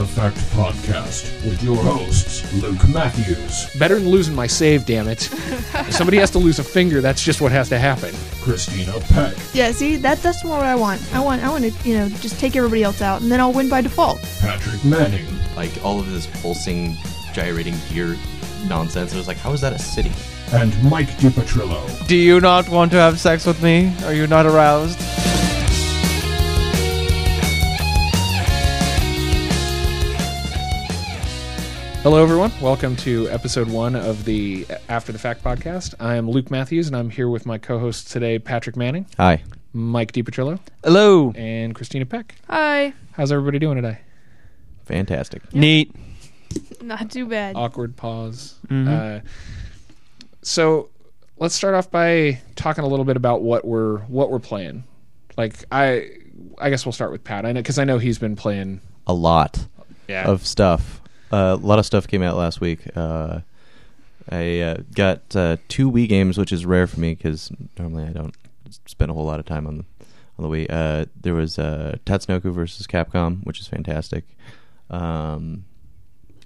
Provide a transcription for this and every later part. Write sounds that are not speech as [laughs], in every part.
to the Fact podcast with your hosts, Luke Matthews, Better than losing my save, damn it. if somebody has to lose a finger, that's just what has to happen. Christina Peck, Yeah, see, that that's more what I want. I want I want to, you know, just take everybody else out and then I'll win by default. Patrick Manning, like all of this pulsing, gyrating gear nonsense. It was like, how is that a city? and Mike DiPatrillo. Do you not want to have sex with me? Are you not aroused? Hello, everyone. Welcome to episode one of the After the Fact podcast. I am Luke Matthews, and I'm here with my co hosts today, Patrick Manning, Hi. Mike DiPatrillo, Hello. and Christina Peck. Hi. How's everybody doing today? Fantastic. Neat. Not too bad. Awkward pause. Mhm. Uh, so let's start off by talking a little bit about what we're what we're playing. Like I, I guess we'll start with Pat. I know because I know he's been playing. A lot Yeah. of stuff. Uh, a lot of stuff came out last week. Uh, I uh, got two Wii games, which is rare for me because normally I don't spend a whole lot of time on the on the Wii. Uh, there was uh, Tatsunoko versus Capcom, which is fantastic. Um,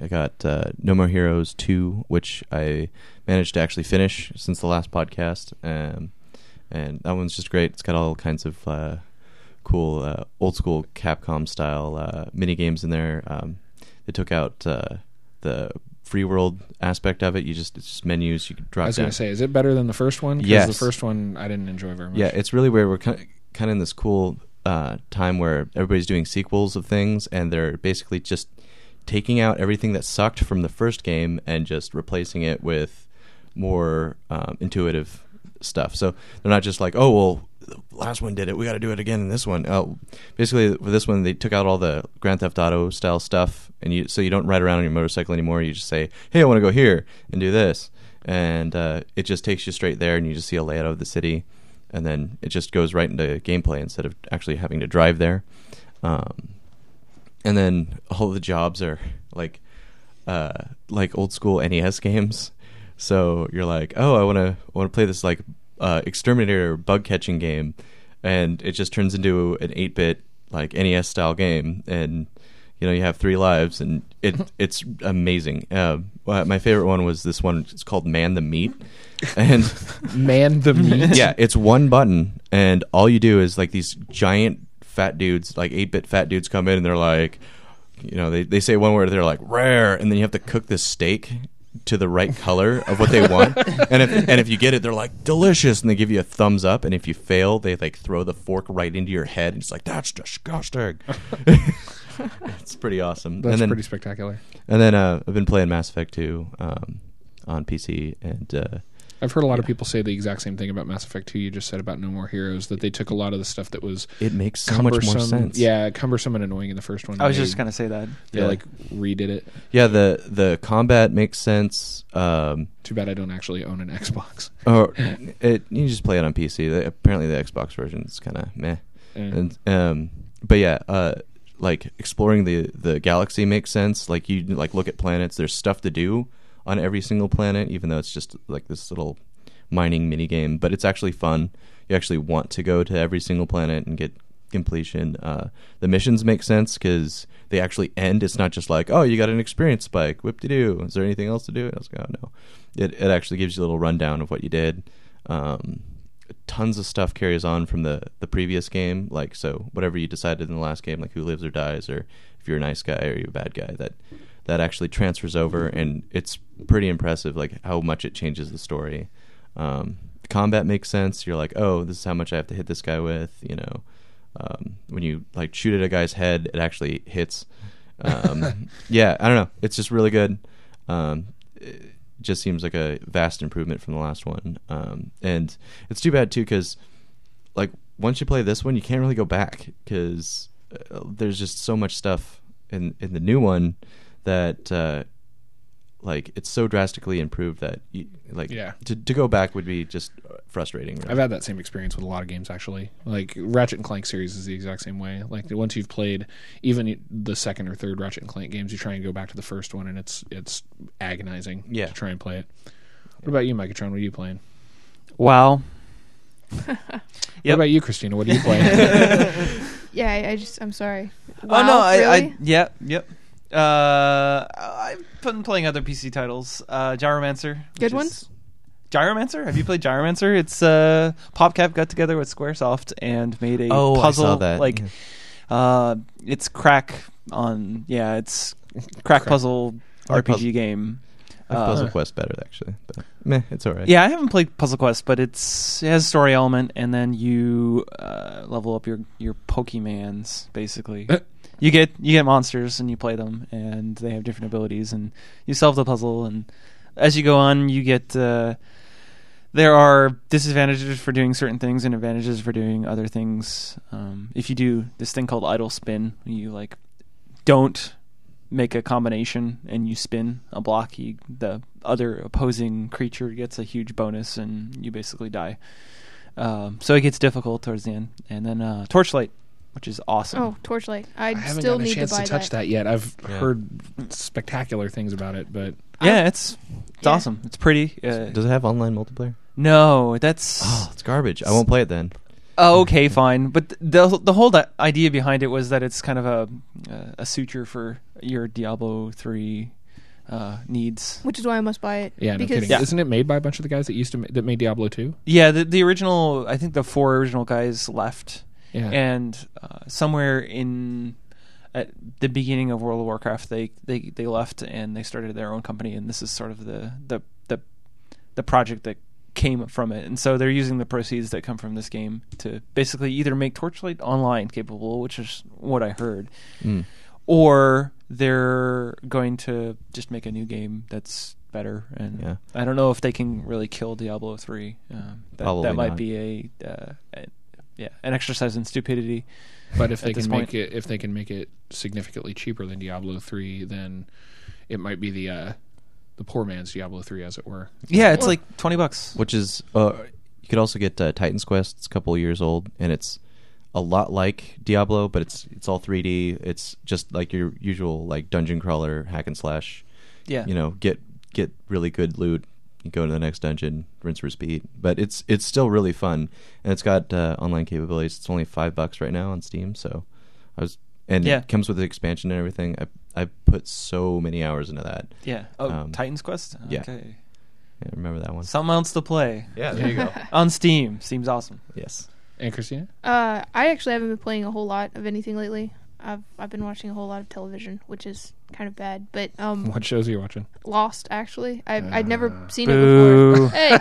I got uh, No More Heroes 2, which I managed to actually finish since the last podcast. Um, and that one's just great. It's got all kinds of uh, cool old school Capcom style mini games in there. Um, they took out uh, the free world aspect of it. You just it's just menus. You can drop I was going to say, is it better than the first one? 'Cause Yes. the first one I didn't enjoy very much. Yeah, it's really weird. We're kind of, kind of in this cool uh, time where everybody's doing sequels of things, and they're basically just taking out everything that sucked from the first game and just replacing it with more um, intuitive stuff. So they're not just like, oh well, last one did it, we got to do it again in this one. Oh, basically with this one, they took out all the Grand Theft Auto style stuff, and you so you don't ride around on your motorcycle anymore. You just say, hey, I want to go here and do this, and uh, it just takes you straight there, and you just see a layout of the city and then it just goes right into gameplay instead of actually having to drive there. Um, and then all the jobs are like uh, like old school NES games. So you're like, oh, I want to want to play this like uh, exterminator bug catching game, and it just turns into an eight bit like NES style game, and you know you have three lives, and it [laughs] it's amazing. Uh, my favorite one was this one. It's called Man the Meat, and [laughs] Man the [laughs] meat. yeah, it's one button, and all you do is like these giant fat dudes, like eight bit fat dudes, come in and they're like, you know, they, they say one word, they're like rare, and then you have to cook this steak to the right color of what they want, [laughs] and if and if you get it, they're like delicious, and they give you a thumbs up, and if you fail, they like throw the fork right into your head, and it's like that's disgusting. [laughs] it's pretty awesome. That's and then, pretty spectacular. And then uh, I've been playing Mass Effect 2 um, on PC, and uh, I've heard a lot of people say the exact same thing about Mass Effect 2 you just said about No More Heroes, that they took a lot of the stuff that was it makes so much cumbersome. more sense. Yeah, cumbersome and annoying in the first one. I was They- just gonna say that. They Yeah. like redid it. Yeah, the the combat makes sense. Um, Too bad I don't actually own an Xbox. or [laughs] it you just play it on PC. The, apparently, the Xbox version is kind of meh. And And um, but yeah, uh, like exploring the the galaxy makes sense. Like you like look at planets. There's stuff to do on every single planet, even though it's just like this little mining mini game. But it's actually fun. You actually want to go to every single planet and get completion. Uh, the missions make sense because they actually end. It's not just like, oh, you got an experience spike. Whip de doo. Is there anything else to do? I was like, oh no. It it actually gives you a little rundown of what you did. Um, tons of stuff carries on from the the previous game. Like so, whatever you decided in the last game, like who lives or dies, or if you're a nice guy or you're a bad guy, that that actually transfers over, and it's pretty impressive. Like how much it changes the story. Um, combat makes sense. You're like, oh, this is how much I have to hit this guy with. You know, um, when you like shoot at a guy's head, it actually hits. Um, [laughs] yeah, I don't know. It's just really good. Um, it just seems like a vast improvement from the last one. Um, and it's too bad too because, like, once you play this one, you can't really go back because uh, there's just so much stuff in in the new one that uh, like it's so drastically improved that you, like Yeah. to to go back would be just frustrating. really. I've had that same experience with a lot of games actually. Like Ratchet and Clank series is the exact same way. Like once you've played even the second or third Ratchet and Clank games, you try and go back to the first one, and it's it's agonizing. Yeah. to try and play it. What about you, Megatron? What are you playing? Wow. What about you, Christina? What are you playing? [laughs] Yeah, I, I just I'm sorry. Wow, oh no, I, I yeah, yep. Uh, I've been playing other PC titles. Uh, Gyromancer. Good is- ones? Gyromancer? Have you played Gyromancer? It's uh, PopCap got together with SquareSoft and made a Oh, I puzzle. saw that. Like, Yeah. uh, it's crack on yeah, it's crack, Crack. puzzle Or RPG puzzle- game. I like Uh, Puzzle Quest better actually, but meh, it's alright. Yeah, I haven't played Puzzle Quest, but it's it has a story element, and then you uh, level up your your Pokemans basically. [laughs] You get you get monsters and you play them, and they have different abilities, and you solve the puzzle, and as you go on, you get. Uh, there are disadvantages for doing certain things and advantages for doing other things. Um, if you do this thing called idle spin, you like don't make a combination and you spin a block, you, the other opposing creature gets a huge bonus and you basically die. Um, so it gets difficult towards the end. And then uh, Torchlight, which is awesome. Oh, Torchlight. I, I haven't still gotten a need chance to to, buy touch that. that. yet. I've Yeah. heard spectacular things about it, but yeah, it's it's Yeah. awesome. It's pretty. Uh, Does it have online multiplayer? no, that's Oh, it's garbage. I won't play it then. Oh, okay, fine. But the the whole di- idea behind it was that it's kind of a a suture for your Diablo three uh, needs. Which is why I must buy it. yeah, no because kidding. Yeah. Isn't it made by a bunch of the guys that used to ma- that made Diablo 2? Yeah, the the original. I think the four original guys left, Yeah. and uh, somewhere in at the beginning of World of Warcraft, they, they they left and they started their own company, and this is sort of the the the the project that came from it. And so they're using the proceeds that come from this game to basically either make Torchlight online capable, which is what I heard, Mm. or they're going to just make a new game that's better. And Yeah. I don't know if they can really kill Diablo three. Um, that, that might not. be a, uh, a yeah an exercise in stupidity. But if they this can point. make it if they can make it significantly cheaper than Diablo 3, then it might be the uh, the poor man's Diablo 3 as it were. Yeah, it's Well- like twenty bucks. Which is, uh, you could also get uh, Titan's Quest. It's a couple years old, and it's a lot like Diablo, but it's it's all 3D. It's just like your usual like dungeon crawler hack and slash. Yeah, You know, get get really good loot. You go to the next dungeon, rinse repeat. But it's it's still really fun, and it's got uh, online capabilities. It's only five bucks right now on Steam, so I was and Yeah. it comes with the expansion and everything. I I put so many hours into that. yeah. Oh, Um, Titan's Quest. yeah. Okay. Yeah, remember that one? Something else to play Yeah, there you go. [laughs] on Steam. Seems awesome. yes. And Christina? Uh, I actually haven't been playing a whole lot of anything lately. I've I've been watching a whole lot of television, which is kind of bad. But um, What shows are you watching? Lost actually. I I'd never Ah. seen it before. hey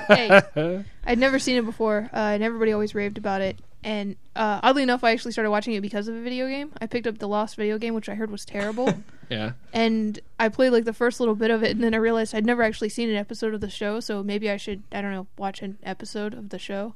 hey, [laughs] I'd never seen it before, uh, and everybody always raved about it. And uh, oddly enough, I actually started watching it because of a video game. I picked up the Lost video game, which I heard was terrible. [laughs] Yeah. and I played like the first little bit of it, and then I realized I'd never actually seen an episode of the show, so maybe I should I don't know watch an episode of the show.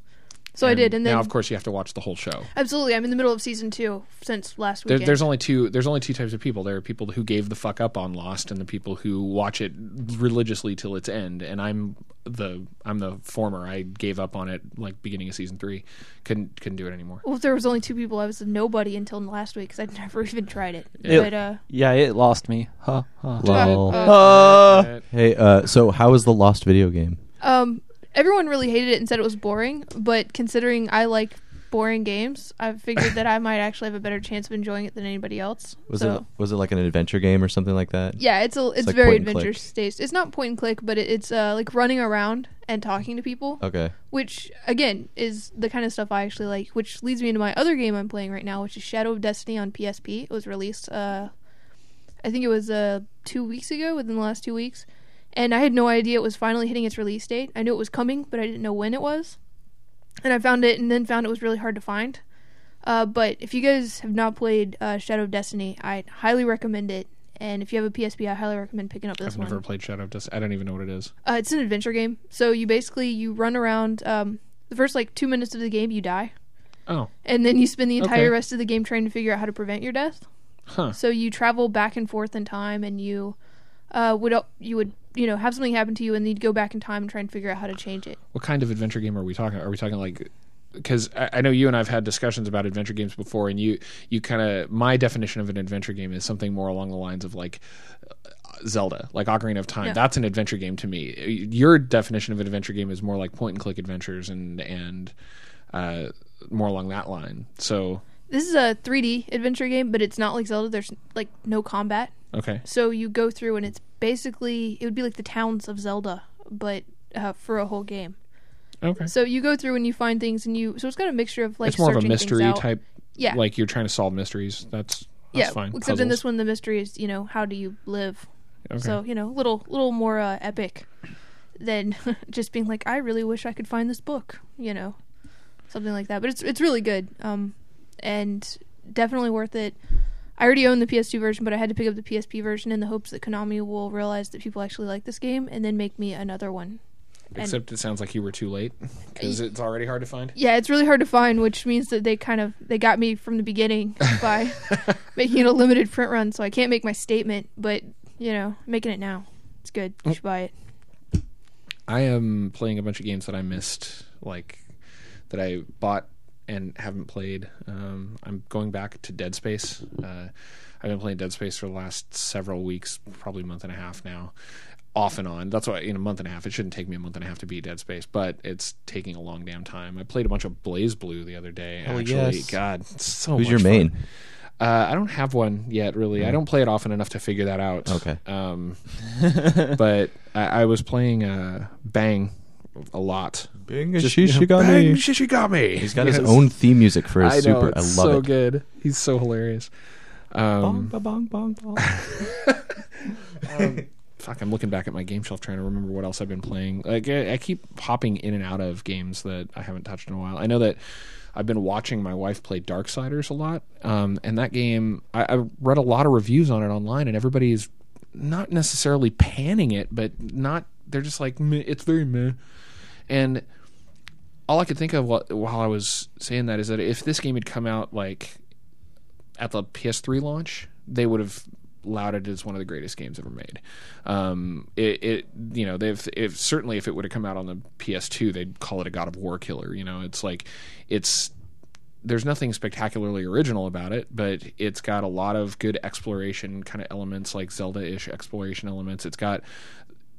So I did, and then now, of course, you have to watch the whole show. absolutely, I'm in the middle of season two since last There, there's only two. There's only two types of people. There are people who gave the fuck up on Lost, and the people who watch it religiously till its end. And I'm the I'm the former. I gave up on it like beginning of season three. Couldn't couldn't do it anymore. well, if there was only two people, I was a nobody until last week because I'd [laughs] never even tried it. Yeah. But uh, Yeah, it lost me. Huh, huh. Lol. uh, Uh, Hey, uh, so how is the Lost video game? um, everyone really hated it and said it was boring. But considering I like boring games, I figured that I [coughs] might actually have a better chance of enjoying it than anybody else. Was so. it was it like an adventure game or something like that? Yeah, it's a it's, like very adventure based. It's not point and click, but it, it's uh, like running around and talking to people, Okay. which again is the kind of stuff I actually like. Which leads me into my other game I'm playing right now, which is Shadow of Destiny on PSP. It was released, uh, I think it was uh, two weeks ago, within the last two weeks, and I had no idea it was finally hitting its release date. I knew it was coming, but I didn't know when it was, and I found it, and then found it was really hard to find. Uh, but if you guys have not played uh, Shadow of Destiny, I highly recommend it. And if you have a PSP, I highly recommend picking up this one. I've one. never played Shadow of Destiny. I don't even know what it is. Uh, it's an adventure game. So you basically you run around. Um, the first like two minutes of the game, you die, Oh, and then you spend the entire Okay. rest of the game trying to figure out how to prevent your death. huh. So you travel back and forth in time, and you uh, would you would you know have something happen to you, and then you'd go back in time and try and figure out how to change it. What kind of adventure game are we talking? Are we talking like? Because I, I know you and I've had discussions about adventure games before, and you you kind of my definition of an adventure game is something more along the lines of like uh, Zelda, like Ocarina of Time. Yeah. That's an adventure game to me. Your definition of an adventure game is more like point and click adventures and and uh, more along that line. So This is a 3D adventure game, but it's not like Zelda. There's like no combat. Okay. So you go through and it's basically it would be like the towns of Zelda, but uh, for a whole game. Okay. So you go through and you find things and you so it's got a mixture of like it's more of a mystery type. Yeah. Like you're trying to solve mysteries. That's that's yeah. fine. Except in this one, the mystery is you know how do you live. Okay. So you know, a little little more uh, epic than [laughs] just being like, I really wish I could find this book. You know, something like that. But it's it's really good. Um, and definitely worth it. I already own the PS2 version, but I had to pick up the PSP version in the hopes that Konami will realize that people actually like this game and then make me another one. And- Except it sounds like you were too late because it's already hard to find. yeah, it's really hard to find, which means that they kind of they got me from the beginning [laughs] by making it a limited print run, so I can't make my statement, but you know, making it now. It's good. You should buy it. I am playing a bunch of games that I missed, like that I bought and haven't played. Um, I'm going back to Dead Space. Uh, I've been playing Dead Space for the last several weeks, probably a month and a half now, off and on. That's why in a month and a half, it shouldn't take me a month and a half to beat Dead Space, but it's taking a long damn time. I played a bunch of BlazBlue the other day. Oh, actually, yes. God, so Who's your main? Uh, I don't have one yet, really. I don't play it often enough to figure that out. Okay. Um, [laughs] but I, I was playing uh, Bang a lot. Bang Just, you know, Bang Shishigami. He's got his own theme music for his I know, super. it's I love it. so it. good. He's so hilarious. Um, Bong, bong, bong, bong. [laughs] [laughs] fuck, I'm looking back at my game shelf trying to remember what else I've been playing. Like I, I keep hopping in and out of games that I haven't touched in a while. I know that I've been watching my wife play Darksiders a lot, um, and that game I, I read a lot of reviews on it online, and everybody is not necessarily panning it, but not. They're just like meh, it's very meh, and all I could think of while, I was saying that is that if this game had come out like at the PS3 launch, they would have lauded it as one of the greatest games ever made. Um, it, it, you know, they've if certainly if it would have come out on the PS2, they'd call it a God of War killer. You know, it's like it's there's nothing spectacularly original about it, but it's got a lot of good exploration kind of elements, like Zelda-ish exploration elements. It's got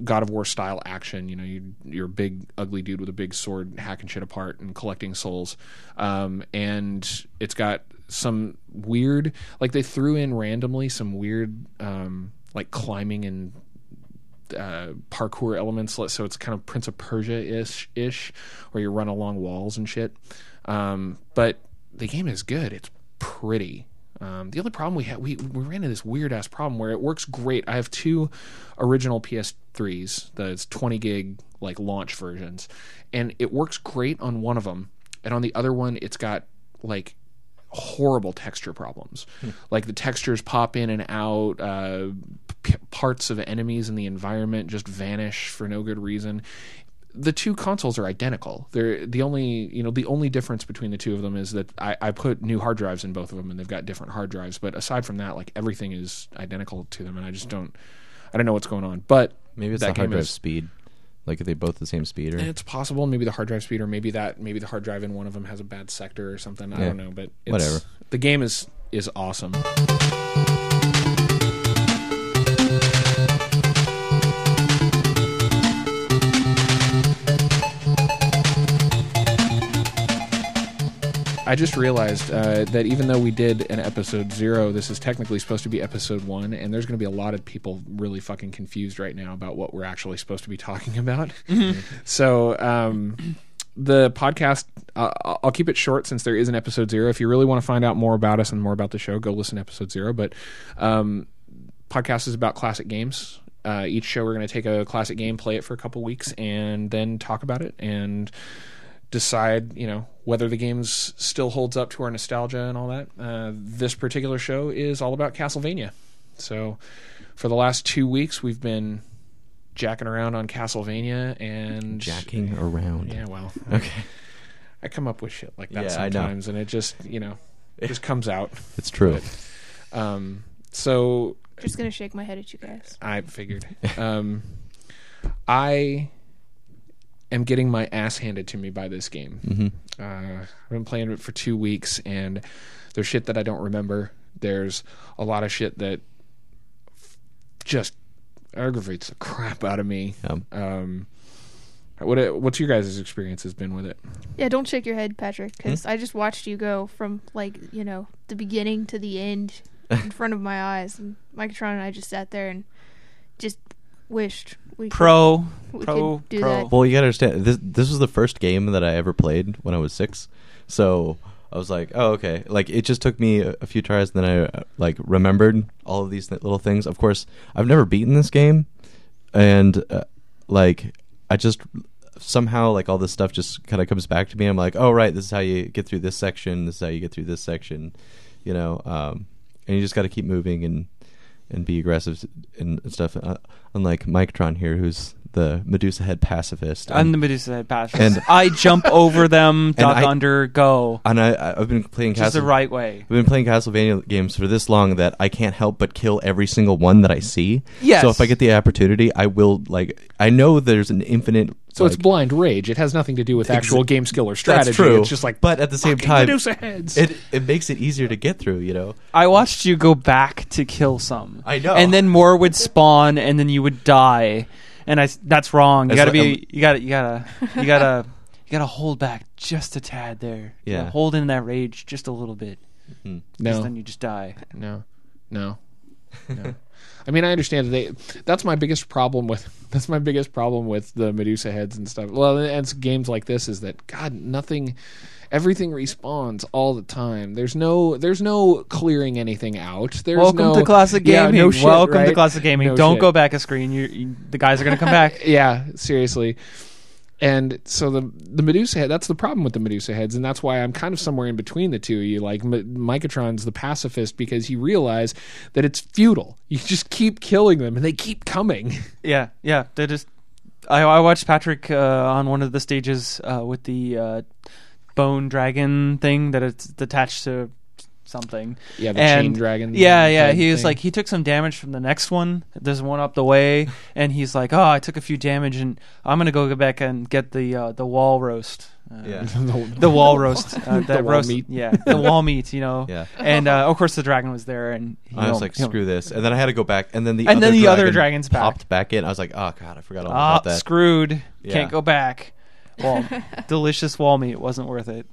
God of War style action. You know, you, you're a big ugly dude with a big sword hacking shit apart and collecting souls. Um, and it's got some weird, like they threw in randomly some weird, um, like climbing and uh, parkour elements. So it's kind of Prince of Persia ish, ish, where you run along walls and shit. Um, but the game is good. It's pretty. Um, the only problem we had, we we ran into this weird ass problem where it works great. I have two original PS3s, the 20 gig like launch versions, and it works great on one of them, and on the other one, it's got like horrible texture problems. Like the textures pop in and out. Uh, p- parts of enemies in the environment just vanish for no good reason. The two consoles are identical. They're the only you know the only difference between the two of them is that I, I put new hard drives in both of them and they've got different hard drives. But aside from that, like everything is identical to them, and I just don't I don't know what's going on. But Maybe it's that the hard drive is- speed. Like, are they both the same speed? Or it's possible. Maybe the hard drive speed, or maybe that, maybe the hard drive in one of them has a bad sector or something. I don't know, but it's, Whatever. The game is is awesome. I just realized uh, that even though we did an episode zero, this is technically supposed to be episode one, and there's going to be a lot of people really fucking confused right now about what we're actually supposed to be talking about. so, um, the podcast, uh, I'll keep it short since there is an episode zero. If you really want to find out more about us and more about the show, go listen to episode zero. But um, podcast is about classic games. Uh, each show, we're going to take a classic game, play it for a couple weeks, and then talk about it and decide, you know, whether the game's still holds up to our nostalgia and all that. Uh, this particular show is all about Castlevania. So, for the last two weeks, we've been jacking around on Castlevania and jacking around. Yeah, well, [laughs] Okay. I come up with shit like that Yeah, sometimes, and it just, you know, it just comes out. It's true. Um, so Just gonna shake my head at you guys. I figured. [laughs] Um, I am getting my ass handed to me by this game. hmm Uh, I've been playing it for two weeks, and there's shit that I don't remember. There's a lot of shit that just aggravates the crap out of me. Um, Um, What what's your guys' experience has been with it? Yeah, don't shake your head, Patrick, because Hmm? I just watched you go from like you know the beginning to the end [laughs] in front of my eyes, and Microtron and I just sat there and just wished we Pro, could, we pro, could do pro. that. Well, you gotta understand this. This was the first game that I ever played when I was six, so I was like, oh okay. Like it just took me a, a few tries, and then I uh, like remembered all of these little things. Of course, I've never beaten this game, and uh, like I just somehow like all this stuff just kind of comes back to me. I'm like, oh right, this is how you get through this section. This is how you get through this section. You know, um, and you just got to keep moving and and be aggressive and stuff. Uh, unlike Microtron here, who's the Medusa head pacifist. I'm And, the Medusa head pacifist. And- I jump over them, [laughs] duck I- under, go. and I, I- I've been playing Just the right way. I've been playing Castlevania games for this long that I can't help but kill every single one that I see. Yes. So if I get the opportunity, I will. Like, I know there's an infinite. So it's blind rage. It has nothing to do with actual game skill or strategy. That's true. It's just like, but at the same time, Medusa heads. it it makes it easier to get through. You know. I watched you go back to kill some. I know. And then more would spawn, and then you would die. And I, s- that's wrong. You As gotta lo- be, you gotta, you gotta, you gotta, [laughs] you gotta hold back just a tad there. You Yeah. gotta hold in that rage just a little bit. Hmm. 'cause no, Then you just die. no, no, no. I mean, I understand they. That's my biggest problem with. [laughs] That's my biggest problem with the Medusa heads and stuff. Well, and it's games like this is that God, nothing, everything respawns all the time. There's no. There's no clearing anything out. There's Welcome no, to classic Yeah, gaming. no shit, Welcome to classic gaming. No Don't shit. go back a screen. You, you, the guys are gonna come back. [laughs] yeah, seriously. And so the the Medusa head, that's the problem with the Medusa heads, and that's why I'm kind of somewhere in between the two you. Like M- Microtron's the pacifist because you realize that it's futile. You just keep killing them, and they keep coming. [laughs] Yeah, yeah. They just. I, I watched Patrick uh, on one of the stages uh, with the uh, bone dragon thing that it's attached to something. Yeah, the And- chain dragon. Yeah, yeah. He was thing. like, he took some damage from the next one. There's one up the way, [laughs] and he's like, "Oh, I took a few damage, and I'm gonna go back and get the uh, the wall roast." Uh, Yeah. [laughs] The wall [laughs] roast, uh, The that wall roast, meat. yeah, the wall meat, you know, Yeah. and uh, of course the dragon was there, and he I was like, he screw this, and then I had to go back, and then the And other then the other dragon's back. popped back in. I was like, oh god, I forgot all Ah, about that. screwed. Yeah. Can't go back. Well, [laughs] delicious wall meat wasn't worth it.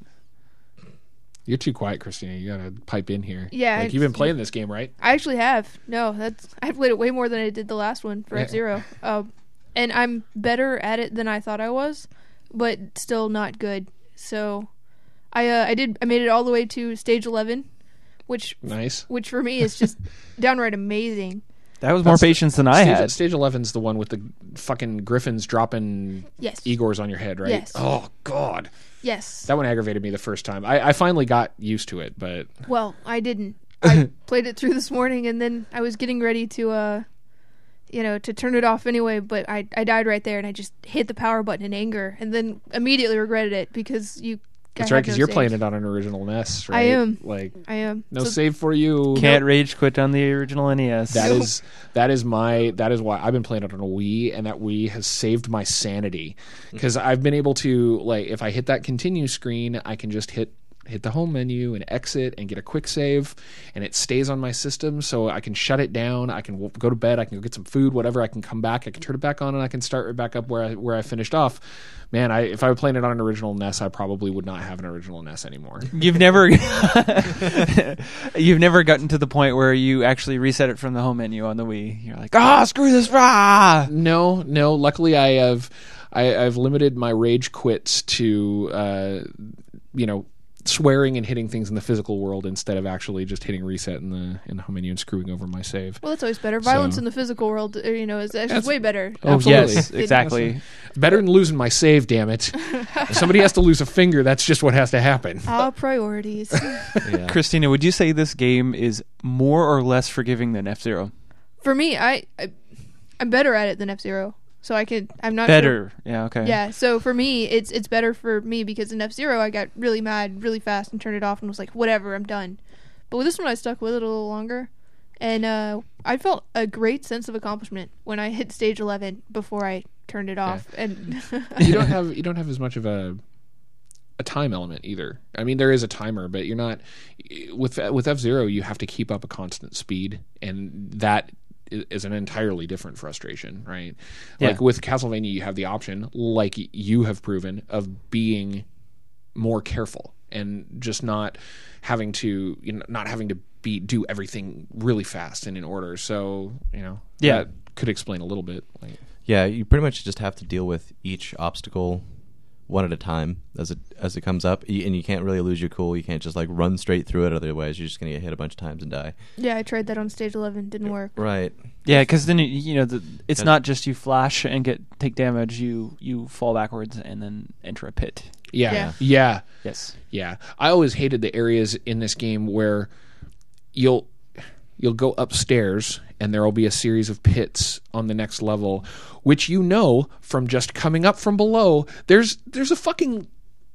You're too quiet, Christina. You gotta pipe in here. Yeah, like you've been playing this game, right? I actually have. No, that's I played it way more than I did the last one for Yeah. F Zero. Um, and I'm better at it than I thought I was, but still not good. So, I uh, I did I made it all the way to stage eleven, which Nice. which for me is [laughs] just downright amazing. That was more That's- patience than I stage, had. Stage 11's the one with the fucking griffins dropping Yes. Igors on your head, right? Yes. Oh God, Yes. that one aggravated me the first time. I, I finally got used to it, but Well, I didn't. [laughs] I played it through this morning, and then I was getting ready to, uh, you know, to turn it off anyway. But I, I died right there, and I just hit the power button in anger, and then immediately regretted it because you. That's I right because no you're save. playing it on an original NES, right? I am. Like I am. no So- save for you. Can't rage quit on the original NES. That is that is my that is why I've been playing it on a Wii, and that Wii has saved my sanity because I've been able to like if I hit that continue screen, I can just hit hit the home menu and exit and get a quick save, and it stays on my system, so I can shut it down. I can go to bed. I can go get some food, whatever. I can come back. I can turn it back on, and I can start right back up where I where I finished off. Man, I if I were playing it on an original NES, I probably would not have an original NES anymore. [laughs] You've never [laughs] You've never gotten to the point where you actually reset it from the home menu on the Wii. You're like, "Ah, screw this rah!" No, no. Luckily, I have I, I've limited my rage quits to uh, you know swearing and hitting things in the physical world instead of actually just hitting reset in the in the home menu and screwing over my save. Well, that's always better. Violence So- in the physical world, uh, you know, is actually That's- way better. Oh, yes, Absolutely. exactly. Better than losing my save. Damn it! [laughs] if somebody has to lose a finger, that's just what has to happen. Ah, priorities. [laughs] Yeah. Christina, would you say this game is more or less forgiving than F Zero? For me, I, I I'm better at it than F Zero, so I could. I'm not sure- Better. Yeah, okay. Yeah, so for me, it's it's better for me because in F Zero, I got really mad really fast and turned it off and was like, whatever, I'm done. But with this one, I stuck with it a little longer, and uh, I felt a great sense of accomplishment when I hit stage 11 before I turned it off. And you don't [laughs] have you don't have as much of a a time element either. I mean, there is a timer, but you're not with with F Zero. You have to keep up a constant speed, and that i- is an entirely different frustration, right? Yeah. Like with Castlevania, you have the option, like you have proven, of being more careful and just not having to, you know, not having to be do everything really fast and in order. So you know, Yeah. that could explain a little bit. Like, Yeah, you pretty much just have to deal with each obstacle one at a time as it as it comes up, and you can't really lose your cool. You can't just like run straight through it, otherwise you're just gonna get hit a bunch of times and die. Yeah, I tried that on stage 11. Didn't work. Right. Yeah, because then it, you know the, it's not just you flash and get take damage. You you fall backwards and then enter a pit. yeah, Yeah. yeah. Yes. Yeah, I always hated the areas in this game where you'll you'll go upstairs and there will be a series of pits on the next level, which you know from just coming up from below. There's there's a fucking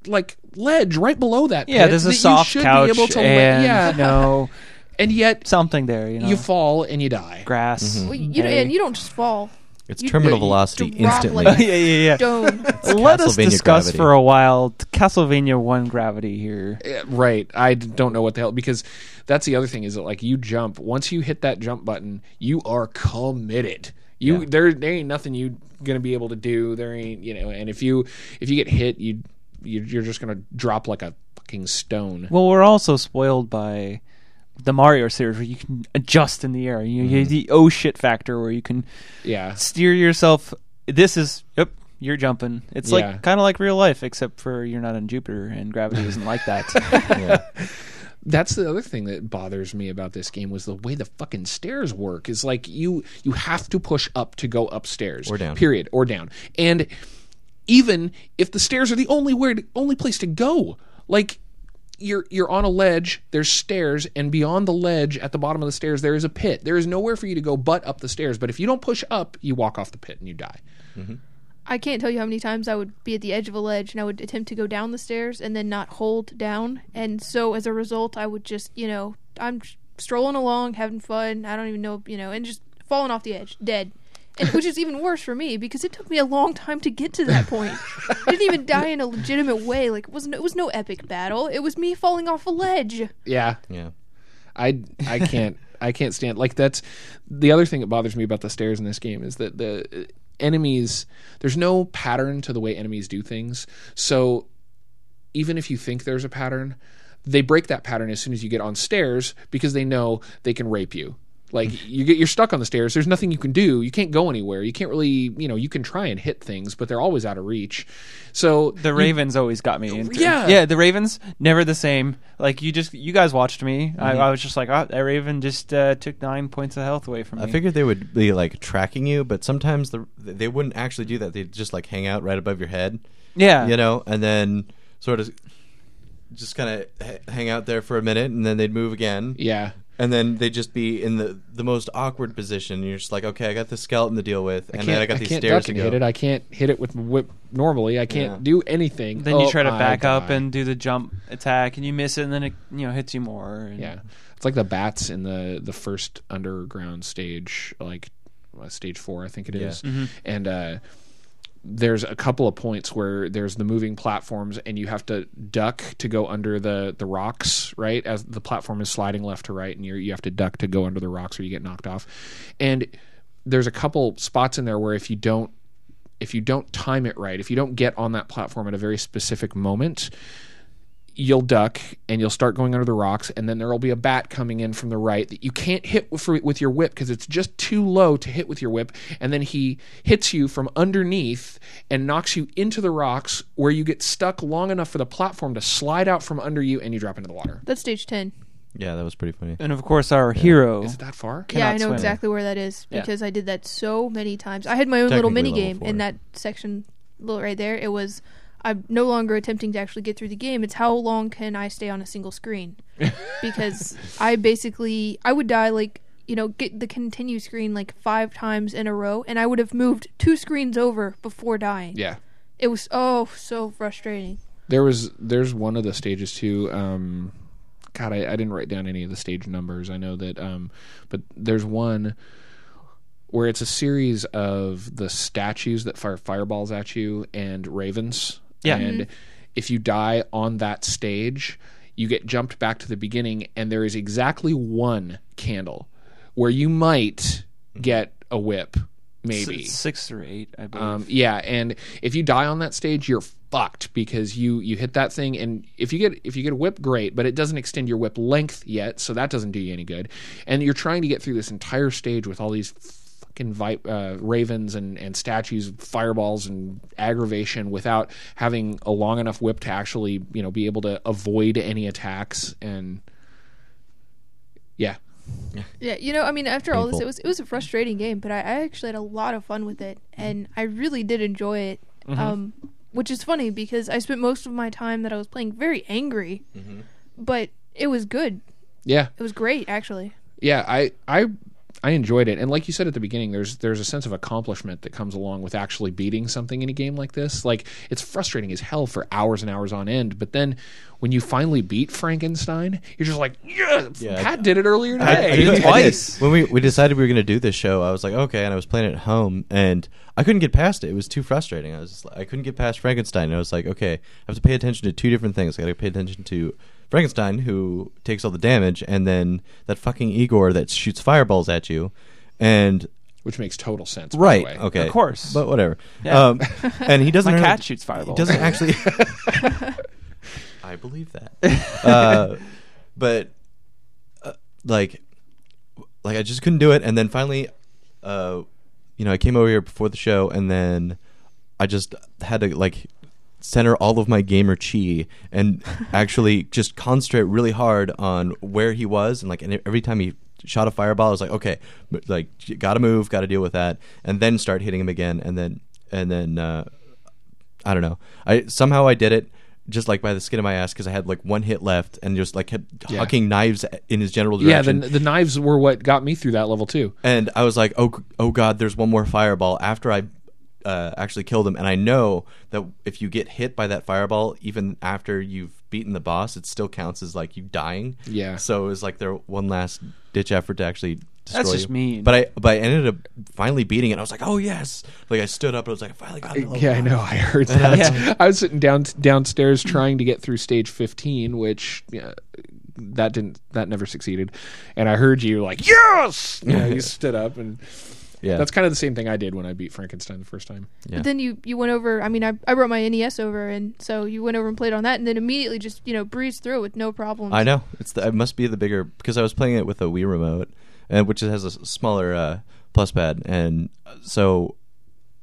like ledge right below that. Yeah, pit there's that a you soft should couch be able to. and yeah, you know [laughs] and yet something there. You know, you fall and you die. grass. Well, you know, and you don't just fall. It's You- terminal you velocity drop instantly. [laughs] like- [laughs] yeah, yeah, yeah. [laughs] Let us Castlevania discuss gravity. for a while Castlevania One gravity here. Uh, Right. I d- don't know what the hell because that's the other thing is that like you jump once you hit that jump button, you are committed. You Yeah. there there ain't nothing you gonna be able to do. There ain't you know. And if you if you get hit, you, you you're just gonna drop like a fucking stone. Well, we're also spoiled by the Mario series where you can adjust in the air. You, you mm-hmm. the oh shit factor where you can Yeah. steer yourself. This is yep, you're jumping. It's Yeah. like kind of like real life, except for you're not in Jupiter and gravity isn't like that. [laughs] yeah. [laughs] That's the other thing that bothers me about this game was the way the fucking stairs work. Is like you you have to push up to go upstairs Or down. Period. Or down. And even if the stairs are the only where only place to go, like you're you're on a ledge, there's stairs, and beyond the ledge at the bottom of the stairs there is a pit. There is nowhere for you to go but up the stairs. But if you don't push up, you walk off the pit and you die. Mm-hmm. I can't tell you how many times I would be at the edge of a ledge and I would attempt to go down the stairs and then not hold down. And so as a result, I would just, you know, I'm strolling along, having fun. I don't even know, you know, and just falling off the edge, dead. And, which is even worse for me because it took me a long time to get to that point. I didn't even die in a legitimate way. Like it wasn't. It was no epic battle. It was me falling off a ledge. Yeah. Yeah. I I can't I can't stand like that's the other thing that bothers me about the stairs in this game is that the enemies there's no pattern to the way enemies do things. So even if you think there's a pattern, they break that pattern as soon as you get on stairs because they know they can rape you. Like you get you're stuck on the stairs. There's nothing you can do. You can't go anywhere. You can't really, you know, you can try and hit things, but they're always out of reach. So The Ravens always got me. Into, Yeah. yeah. The Ravens never the same. Like you just, you guys watched me. I, Mm-hmm. I was just like, oh, that Raven just uh, took nine points of health away from me. I figured they would be like tracking you, but sometimes the, they wouldn't actually do that. They'd just like hang out right above your head, yeah, you know, and then sort of just kind of h- hang out there for a minute, and then they'd move again, yeah. And then they'd just be in the the most awkward position. You're just like, okay, I got this skeleton to deal with, and then I got these can't stairs duck to and go. hit it. I can't hit it with my whip normally. I can't Yeah. do anything. Then you Oh, try to I back up die. and do the jump attack, and you miss it, and then it you know hits you more. And yeah, it's like the bats in the the first underground stage, like uh, stage four, I think it is. Yeah. Mm-hmm. and uh, there's a couple of points where there's the moving platforms and you have to duck to go under the the rocks right? As the platform is sliding left to right and you you have to duck to go under the rocks or you get knocked off. And there's a couple spots in there where if you don't if you don't time it right if you don't get on that platform at a very specific moment you'll duck and you'll start going under the rocks and then there will be a bat coming in from the right that you can't hit with, with your whip because it's just too low to hit with your whip and then he hits you from underneath and knocks you into the rocks where you get stuck long enough for the platform to slide out from under you and you drop into the water That's stage ten. Yeah, that was pretty funny. and of course our hero. is it that far yeah, I know swim. exactly where that is Yeah. because I did that so many times. I had my own little mini game in that section, little right there. It was I'm no longer attempting to actually get through the game. It's how long can I stay on a single screen? [laughs] because I basically I would die like you know get the continue screen like five times in a row, and I would have moved two screens over before dying. yeah It was oh so frustrating. there was there's one of the stages too um god I, I didn't write down any of the stage numbers i know that um but there's one where it's a series of the statues that fire fireballs at you and ravens Yeah. and if you die on that stage you get jumped back to the beginning and there is exactly one candle where you might get a whip, S- maybe. six or eight, I believe. Um, yeah, and if you die on that stage, you're fucked because you you hit that thing, and if you get if you get a whip, great, but it doesn't extend your whip length yet, so that doesn't do you any good. And you're trying to get through this entire stage with all these fucking vi- uh, ravens and and statues, fireballs and aggravation without having a long enough whip to actually you know be able to avoid any attacks and yeah. Yeah, you know, I mean, after all this, it was it was a frustrating game, but I, I actually had a lot of fun with it, and I really did enjoy it. Um, which is funny because I spent most of my time that I was playing very angry, but it was good. Yeah, It was great, actually. yeah i i i enjoyed it and like you said at the beginning there's there's a sense of accomplishment that comes along with actually beating something in a game like this like it's frustrating as hell for hours and hours on end but then when you finally beat frankenstein you're just like yeah, Yeah. pat did it earlier I- I today did it [laughs] twice. When we we decided we were going to do this show, I was like, okay, and I was playing it at home, and I couldn't get past it. It was too frustrating. I was just, like- I couldn't get past Frankenstein. And I was like, okay, I have to pay attention to two different things. I got to pay attention to Frankenstein, who takes all the damage, and then that fucking Igor that shoots fireballs at you, and which makes total sense by right, the way. okay, Of course. but whatever. Yeah. Um, and he doesn't. [laughs] My really- cat shoots fireballs. He doesn't actually. [laughs] I believe that. [laughs] Uh, but uh, like, like I just couldn't do it, and then finally, uh, you know, I came over here before the show, and then I just had to like center all of my gamer chi and [laughs] actually just concentrate really hard on where he was, and like, and every time he shot a fireball, I was like, okay, like, got to move, got to deal with that, and then start hitting him again, and then and then. Uh, I don't know. I somehow I did it just like by the skin of my ass because I had like one hit left and just like kept Yeah. hucking knives in his general direction. yeah the, the knives were what got me through that level too and I was like, oh, oh god, there's one more fireball after I uh, actually killed him. And I know that if you get hit by that fireball, even after you've beaten the boss, it still counts as like you dying. Yeah. So it was like their one last ditch effort to actually. Destroy That's just you. mean. But I, but I ended up finally beating it. I was like, oh yes! Like I stood up and I was like, I finally got it. Oh, yeah, I know. I heard [laughs] that. Yeah. I was sitting down downstairs trying to get through stage fifteen, which yeah, that didn't that never succeeded. And I heard you like, yes. You know, you [laughs] stood up, and Yeah, that's kind of the same thing I did when I beat Frankenstein the first time. Yeah. But then you you went over. I mean, I I brought my NES over, and so you went over and played on that, and then immediately just you know breezed through it with no problems. I know it's the, it must be the bigger because I was playing it with a Wii remote, and which has a smaller uh, plus pad, and uh, so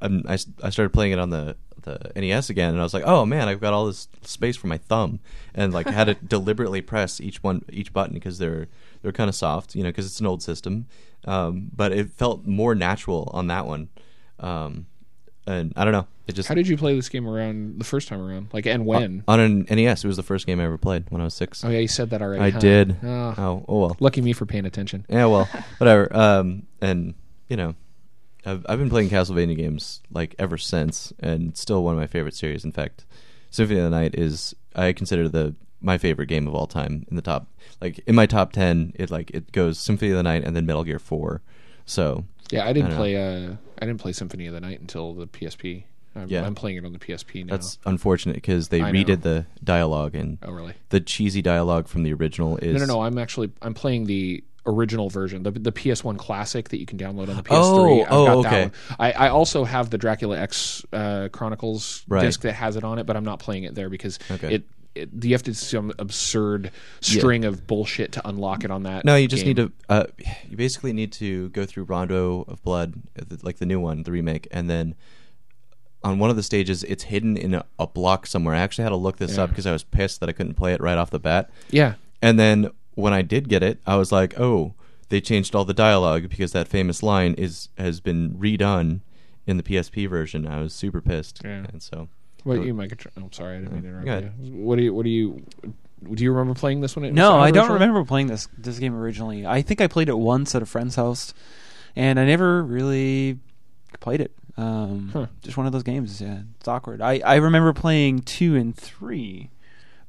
um, I, s- I started playing it on the the NES again, and I was like, oh man, I've got all this space for my thumb, and like had to [laughs] deliberately press each one each button because they're they're kind of soft, you know, because it's an old system, um, but it felt more natural on that one, um, and I don't know, it just How did you play this game around the first time around? Like, and when? on an NES. It was the first game I ever played when I was six. oh yeah, you said that already. I huh? did. Oh, Oh, oh well. lucky me for paying attention. Yeah, well, [laughs] whatever. Um, and you know, I've I've been playing Castlevania games like ever since, and still one of my favorite series. In fact, Symphony of the Night is I consider the my favorite game of all time in the top like in my top ten. It like it goes Symphony of the Night and then Metal Gear Four. So Yeah, I didn't I play. Uh, I didn't play Symphony of the Night until the PSP. I'm, Yeah. I'm playing it on the PSP now. that's unfortunate because they I know. redid the dialogue and oh really? the cheesy dialogue from the original is No, no, no. I'm actually I'm playing the original version, the the PS1 classic that you can download on the PS3. Oh, I've oh, got okay. That one. I, I also have the Dracula X uh, Chronicles Right. disc that has it on it, but I'm not playing it there because Okay. it. It, you have to do some absurd string of bullshit to unlock it on that. No, you just game. need to. Uh, you basically need to go through Rondo of Blood, like the new one, the remake, and then on one of the stages, it's hidden in a, a block somewhere. I actually had to look this Yeah. up because I was pissed that I couldn't play it right off the bat. Yeah, And then when I did get it, I was like, oh, they changed all the dialogue because that famous line is has been redone in the PSP version. I was super pissed. Yeah. And so, What you might? Contr- I'm sorry, I didn't mean to interrupt ahead. you. What do you? What do you? Do you remember playing this one? No, I don't originally? remember playing this this game originally. I think I played it once at a friend's house, and I never really played it. Um, Huh. Just one of those games. Yeah, it's awkward. I, I remember playing two and three,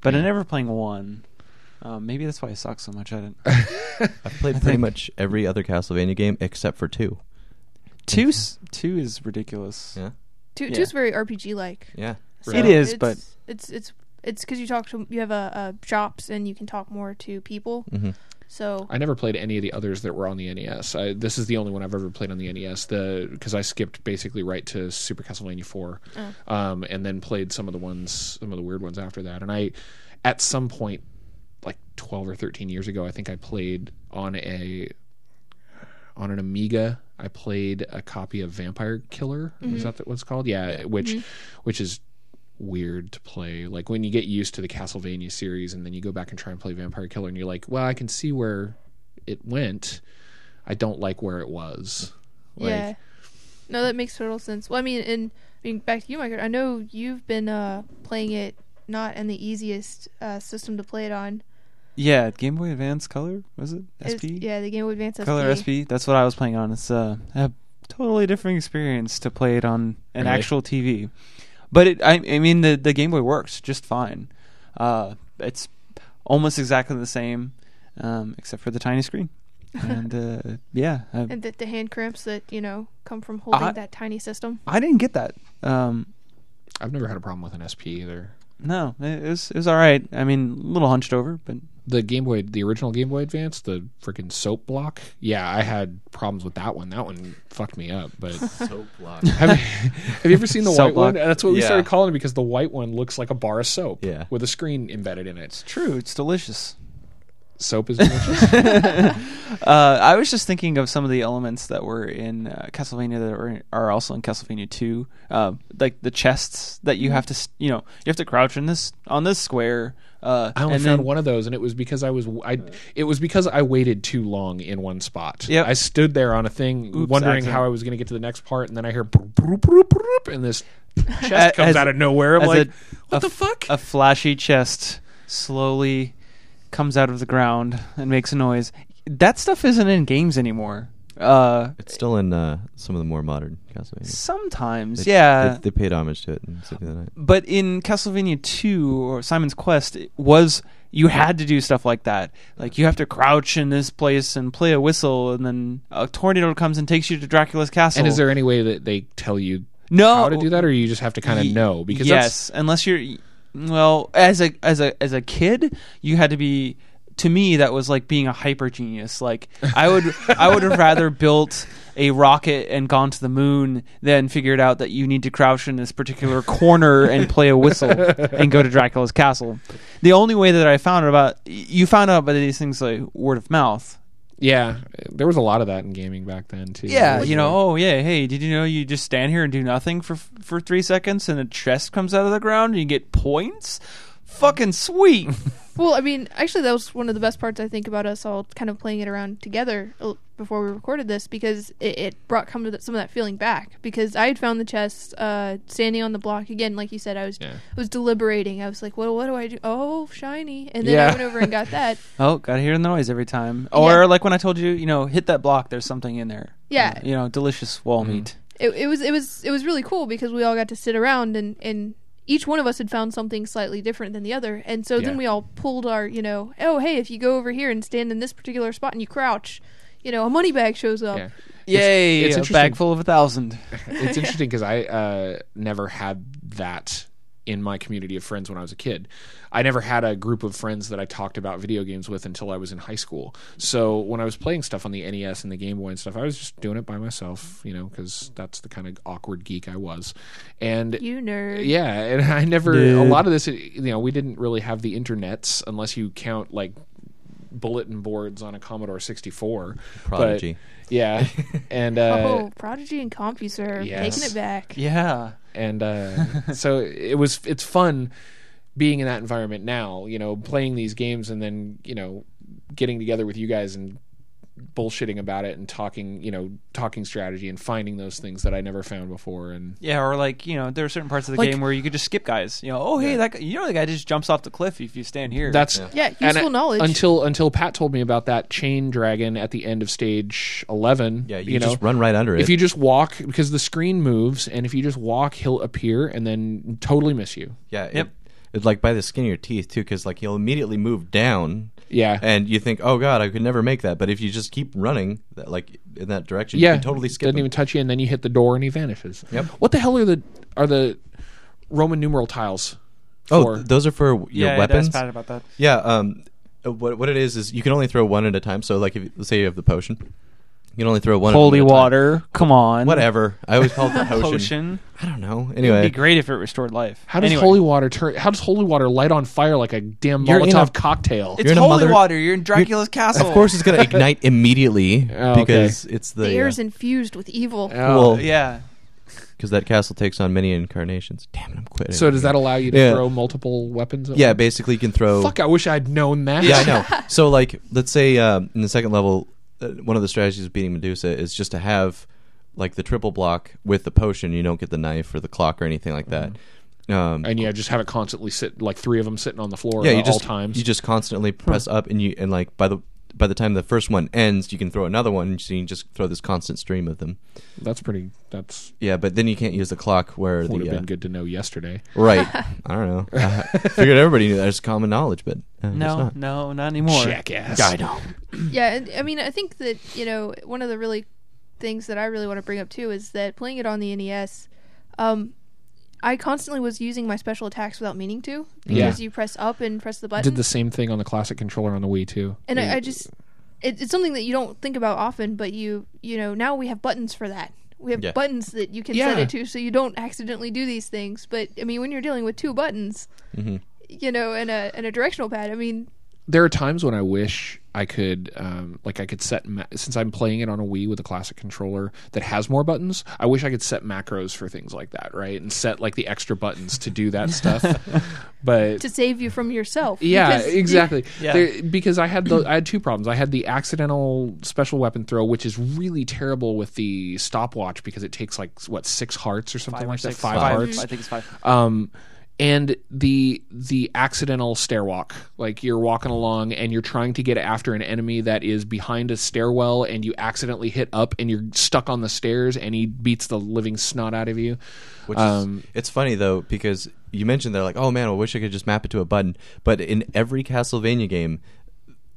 but I never playing one. Um, maybe that's why I suck so much at it. [laughs] I've played I pretty think- much every other Castlevania game except for two. two two is ridiculous. Yeah. Two, Yeah. two's very RPG like. Yeah. It is, it's, but- it's it's it's because you talk to you have a, uh shops and you can talk more to people. hmm So I never played any of the others that were on the NES. I, this is the only one I've ever played on the NES. The because I skipped basically right to Super Castlevania Four, um, and then played some of the ones, some of the weird ones after that. And I, at some point, like twelve or thirteen years ago, I think I played on a on an Amiga. I played a copy of Vampire Killer. Is that what it's called? Yeah, which which is weird to play. Like when you get used to the Castlevania series and then you go back and try and play Vampire Killer and you're like, well, I can see where it went. I don't like where it was. Like, yeah, no, that makes total sense. Well, I mean, and I mean, back to you, Mike. I know you've been uh, playing it not in the easiest uh, system to play it on. Yeah, Game Boy Advance Color was it? It's- SP. yeah, the Game Boy Advance Color SP. SP. That's what I was playing on. It's uh, a totally different experience to play it on an Really? actual TV. But it, I, I mean, the the Game Boy works just fine. Uh, it's almost exactly the same, um, except for the tiny screen. [laughs] and uh, yeah, I, And the, the hand cramps that you know come from holding I- that tiny system. I didn't get that. Um, I've never had a problem with an SP either. no, it was it was all right. I mean, a little hunched over, but The Game Boy, the original Game Boy Advance, the freaking soap block. Yeah, I had problems with that one. That one fucked me up. But [laughs] Soap block. [laughs] have, you, have you ever seen the Soap white one? That's what we Yeah. started calling it because the white one looks like a bar of soap Yeah. with a screen embedded in it. It's true, it's delicious. Soap is delicious. [laughs] Uh, I was just thinking of some of the elements that were in uh, Castlevania that are, are also in Castlevania 2, uh, like the chests that you have to, you know, you have to crouch in this on this square. Uh, I only and found then- one of those, and it was because I was I. It was because I waited too long in one spot. Yep. I stood there on a thing, Oops, wondering accident. how I was going to get to the next part, and then I hear broop, broop, broop, broop, and this chest comes As- out of nowhere. I'm like, a- what a the fuck? A flashy chest slowly comes out of the ground and makes a noise. That stuff isn't in games anymore. Uh, It's still in uh, some of the more modern Castlevania. sometimes, They- yeah. they, they paid homage to it in Symphony of the Night. but in Castlevania 2 or Simon's Quest it was you had to do stuff like that. Like you have to crouch in this place and play a whistle and then a tornado comes and takes you to Dracula's castle. and is there any way that they tell you no how to do that, or you just have to kind of Ye- know? Because yes, unless you're well as a as a as a kid, you had to be. To me, that was like being a hyper genius. Like I would, I would have rather built a rocket and gone to the moon than figured out that you need to crouch in this particular corner and play a whistle and go to Dracula's castle. The only way that I found out about you found out about these things like word of mouth. yeah, there was a lot of that in gaming back then too. Yeah, you know, oh yeah, hey, did you know you just stand here and do nothing for for three seconds and a chest comes out of the ground and you get points? Fucking sweet. [laughs] Well, I mean, actually, that was one of the best parts I think about us all kind of playing it around together uh, before we recorded this because it, it brought come to that, some of that feeling back. Because I had found the chest uh, standing on the block again, like you said. I was Yeah. I was deliberating. I was like, "Well, what do I do? Oh, shiny!" And then Yeah. I went over and got [laughs] that. oh, gotta hear the noise every time. Or Yeah. like when I told you, you know, hit that block. There's something in there. Yeah. you know, delicious wall Mm-hmm. meat. It, it was it was it was really cool because we all got to sit around and and each one of us had found something slightly different than the other, and so Yeah. then we all pulled our you know oh hey if you go over here and stand in this particular spot and you crouch, you know a money bag shows up. Yeah. Yay! it's a bag full of a thousand. [laughs] it's interesting because I uh, never had that in my community of friends when I was a kid. I never had a group of friends that I talked about video games with until I was in high school. So when I was playing stuff on the NES and the Game Boy and stuff, I was just doing it by myself, you know, because that's the kind of awkward geek I was. And You nerd. yeah, and I never a lot of this, you know, we didn't really have the internets unless you count like bulletin boards on a Commodore 64. But- Prodigy. yeah, and [laughs] uh, oh, Prodigy and CompuServe yes. taking it back. Yeah. And uh, so it was it's fun being in that environment now you know playing these games and then you know getting together with you guys and bullshitting about it and talking you know talking strategy and finding those things that i never found before and Yeah, or like you know, there are certain parts of the Like- game where you could just skip guys. You know, oh hey, Yeah. that guy, you know the guy just jumps off the cliff if you stand here. that's Yeah. Yeah, and useful I- knowledge. until until pat told me about that chain dragon at the end of stage 11 Yeah, you, you know just run right under it. if you just walk because the screen moves and if you just walk he'll appear and then totally miss you yeah, it, Yep. it's like by the skin of your teeth too, because like he'll immediately move down, yeah and you think, oh god, I could never make that. But if you just keep running, that, like in that direction, yeah, you can totally skip. Doesn't him. even touch you, and then you hit the door, and he vanishes. Yep. What the hell are the are the Roman numeral tiles oh, for? th- those are for your yeah, weapons. That's bad about that. Yeah, um, uh, what what it is is you can only throw one at a time. So like if let's say you have the potion, you can only throw one. Holy at time. water. Come on. Whatever. I always call it [laughs] the potion. Potion. I don't know. Anyway, It'd Anyway, be great if it restored life. How does Anyway. holy water turn? How does holy water light on fire like a damn You're in Molotov a- cocktail? It's You're in a holy mother- water. You're in Dracula's castle. of course it's gonna [laughs] ignite immediately Oh, okay. because it's the The air is uh, infused with evil. Oh. well, Yeah. because that castle takes on many incarnations. Damn it, I'm quitting. So does that allow you to Yeah. throw multiple weapons? At Yeah, once? basically you can throw. Fuck! I wish I'd known that. Yeah, I know. [laughs] So like, let's say uh, in the second level, one of the strategies of beating Medusa is just to have like the triple block with the potion. You don't get the knife or the clock or anything like that. Um, and yeah, just have it constantly sit like three of them sitting on the floor yeah, at you just all times. you just constantly press up, and you and like by the by the time the first one ends, you can throw another one. So you can just throw this constant stream of them. that's pretty. That's Yeah, but then you can't use the clock where would the have uh, been good to know yesterday. right. [laughs] I don't know. I [laughs] figured everybody knew that. It's common knowledge, but uh, it's No, not. no, not anymore. Jackass. I know. Yeah, and, I mean, I think that you know one of the really things that I really want to bring up too is that playing it on the NES, um, I constantly was using my special attacks without meaning to Yeah. because you press up and press the button. Did the same thing on the classic controller on the Wii too. and I, I just it, it's something that you don't think about often, but you you know now we have buttons for that. We have Yeah. buttons that you can Yeah. set it to, so you don't accidentally do these things. But I mean, when you're dealing with two buttons, hmm you know, and a and a directional pad, I mean, there are times when I wish I could, um, like, I could set ma- since I'm playing it on a Wii with a classic controller that has more buttons. I wish I could set macros for things like that, right? And set like the extra buttons to do that stuff. [laughs] But to save you from yourself. yeah, because exactly. [laughs] Yeah. There- because I had the I had two problems. I had the accidental special weapon throw, which is really terrible with the stopwatch because it takes like what six hearts or something Five or like that. six. Five, Five. hearts. I think it's five. Um, and the the accidental stairwalk, like you're walking along and you're trying to get after an enemy that is behind a stairwell, and you accidentally hit up and you're stuck on the stairs, and he beats the living snot out of you. Which Um, is, it's funny though because you mentioned they're like, oh man, I wish I could just map it to a button. But in every Castlevania game,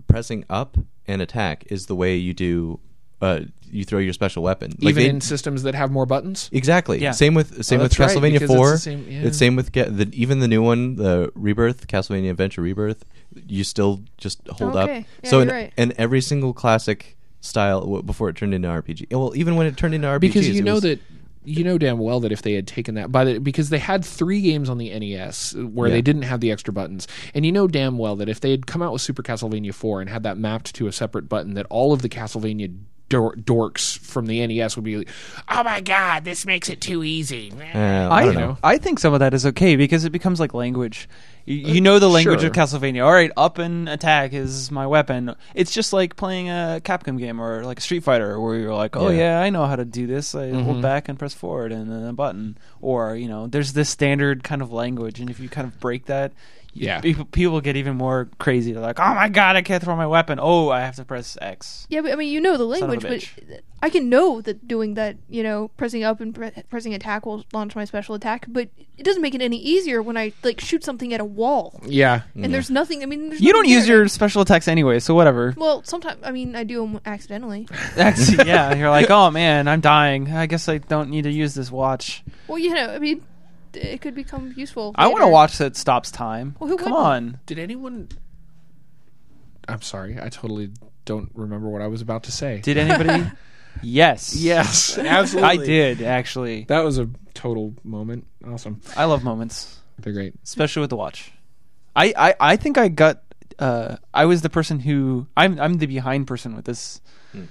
pressing up and attack is the way you do. Uh, you throw your special weapon. Like Even they- in systems that have more buttons. Exactly. Yeah. Same with same Oh, with that's right, Castlevania because it's Four. the same- yeah. It's same with get the even the new one, the Rebirth, Castlevania Adventure Rebirth. You still just hold up. Yeah, so in, you're right. in every single classic style w- before it turned into RPG. Well, even when it turned into RPG, because you know that you know damn well that if they had taken that by the because they had three games on the NES where Yeah. they didn't have the extra buttons, and you know damn well that if they had come out with Super Castlevania Four and had that mapped to a separate button, that all of the Castlevania dor- dorks from the NES would be like, "Oh my god, this makes it too easy." Uh, I I, don't know. I think some of that is okay because it becomes like language. You, you know the language sure. of Castlevania. All right, up and attack is my weapon. It's just like playing a Capcom game or like a Street Fighter where you're like, oh Yeah. yeah, I know how to do this. I hold back and press forward and then a button. Or you know, there's this standard kind of language, and if you kind of break that. You- Yeah. people, people get even more crazy. They're like, "Oh my god, I can't throw my weapon! Oh, I have to press X." Yeah, but I mean, you know the Son of a language, but I can know that doing that, you know, pressing up and pre- pressing attack will launch my special attack, but it doesn't make it any easier when I like shoot something at a wall. Yeah, And there's nothing. I mean, there's You don't nothing use your special attacks anyway, so whatever. Well, sometimes I mean I do them accidentally. [laughs] Yeah, you're like, [laughs] oh man, I'm dying. I guess I don't need to use this watch. Well, you know, I mean, it could become useful. I want to later. watch that stops time. Well, who Come wouldn't? on. Did anyone? I'm sorry, I totally don't remember what I was about to say. Did anybody? [laughs] yes. yes, [laughs] absolutely. I did actually. That was a total moment. Awesome. I love moments, They're great. especially with the watch. I I, I think I got. Uh, I was the person who I'm I'm the behind person with this Hmm.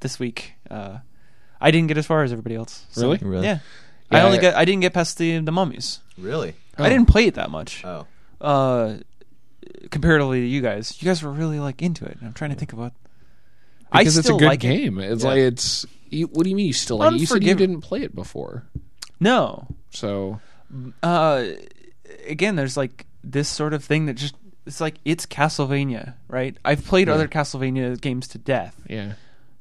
this week. Uh, I didn't get as far as everybody else. so- Really? Really? Yeah. I only I- got I didn't get past the the mummies. Really? I didn't play it that much. Oh. uh, comparatively to you guys. You guys were really like into it. I'm trying to think about. I because it's a still good like it. game. It's Yeah. like it's. You, what do you mean you still like it? You said you Unforgiving. didn't play it before, No, so uh, again, there's like this sort of thing that just it's like it's Castlevania, right? I've played Yeah. other Castlevania games to death. yeah.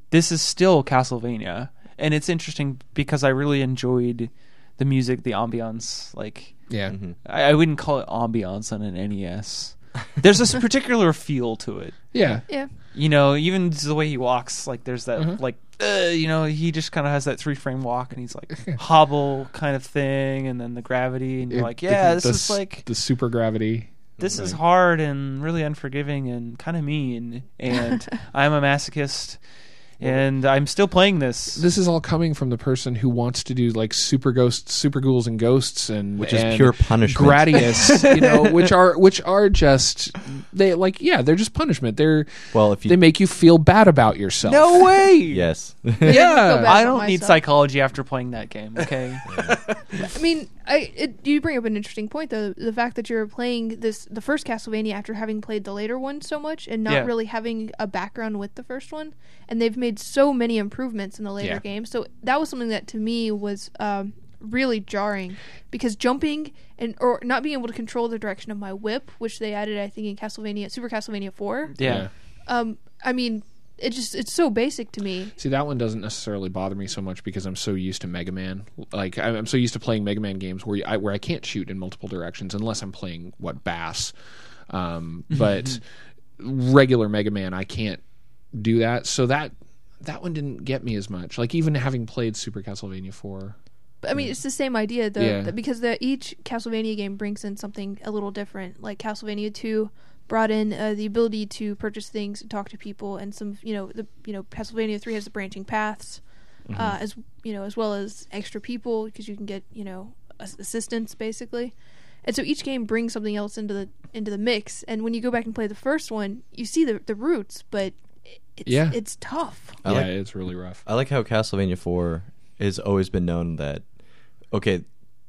This is still Castlevania, and it's interesting because I really enjoyed the music, the ambiance. Like Yeah. Mhm. I, I wouldn't call it ambiance on an NES. There's this particular feel to it. Yeah. Yeah. you know, even the way he walks, like there's that, Mhm. like, uh, you know, he just kind of has that three frame walk, and he's like [laughs] hobble kind of thing, and then the gravity, and you're It- like, yeah, the- this the is like, the super gravity. this is hard and really unforgiving and kind of mean, and [laughs] I'm a masochist, and I'm still playing this. This is all coming from the person who wants to do like super ghosts, super ghouls, and ghosts, and Which is and pure punishment. Gradius, you know, [laughs] which are which are just they like yeah, they're just punishment. They're Well, if you they make you feel bad about yourself. no [laughs] way. yes, yeah. I don't need myself. psychology after playing that game. [laughs] Okay. I mean, I it, you bring up an interesting point though. The fact that you're playing this the first Castlevania after having played the later one so much and not Yeah. really having a background with the first one, and they've made so many improvements in the later Yeah. games. So that was something that to me was um, really jarring because jumping and or not being able to control the direction of my whip, which they added, I think, in Castlevania Super Castlevania Four. Yeah. Um, I mean, it just it's so basic to me. See, that one doesn't necessarily bother me so much because I'm so used to Mega Man. Like I'm I'm so used to playing Mega Man games where I where I can't shoot in multiple directions unless I'm playing what Bass. Um, but [laughs] regular Mega Man, I can't do that. So that that one didn't get me as much. Like even having played Super Castlevania Four. I mean, it's the same idea though, Yeah. because the, each Castlevania game brings in something a little different. Like Castlevania Two brought in uh, the ability to purchase things and talk to people, and some you know the you know Castlevania Three has the branching paths, uh, as you know as well as extra people because you can get you know assistance basically. And so each game brings something else into the into the mix. And when you go back and play the first one, you see the the roots, but it's Yeah. it's tough. I yeah, like- it's really rough. I like how Castlevania Four has always been known that okay,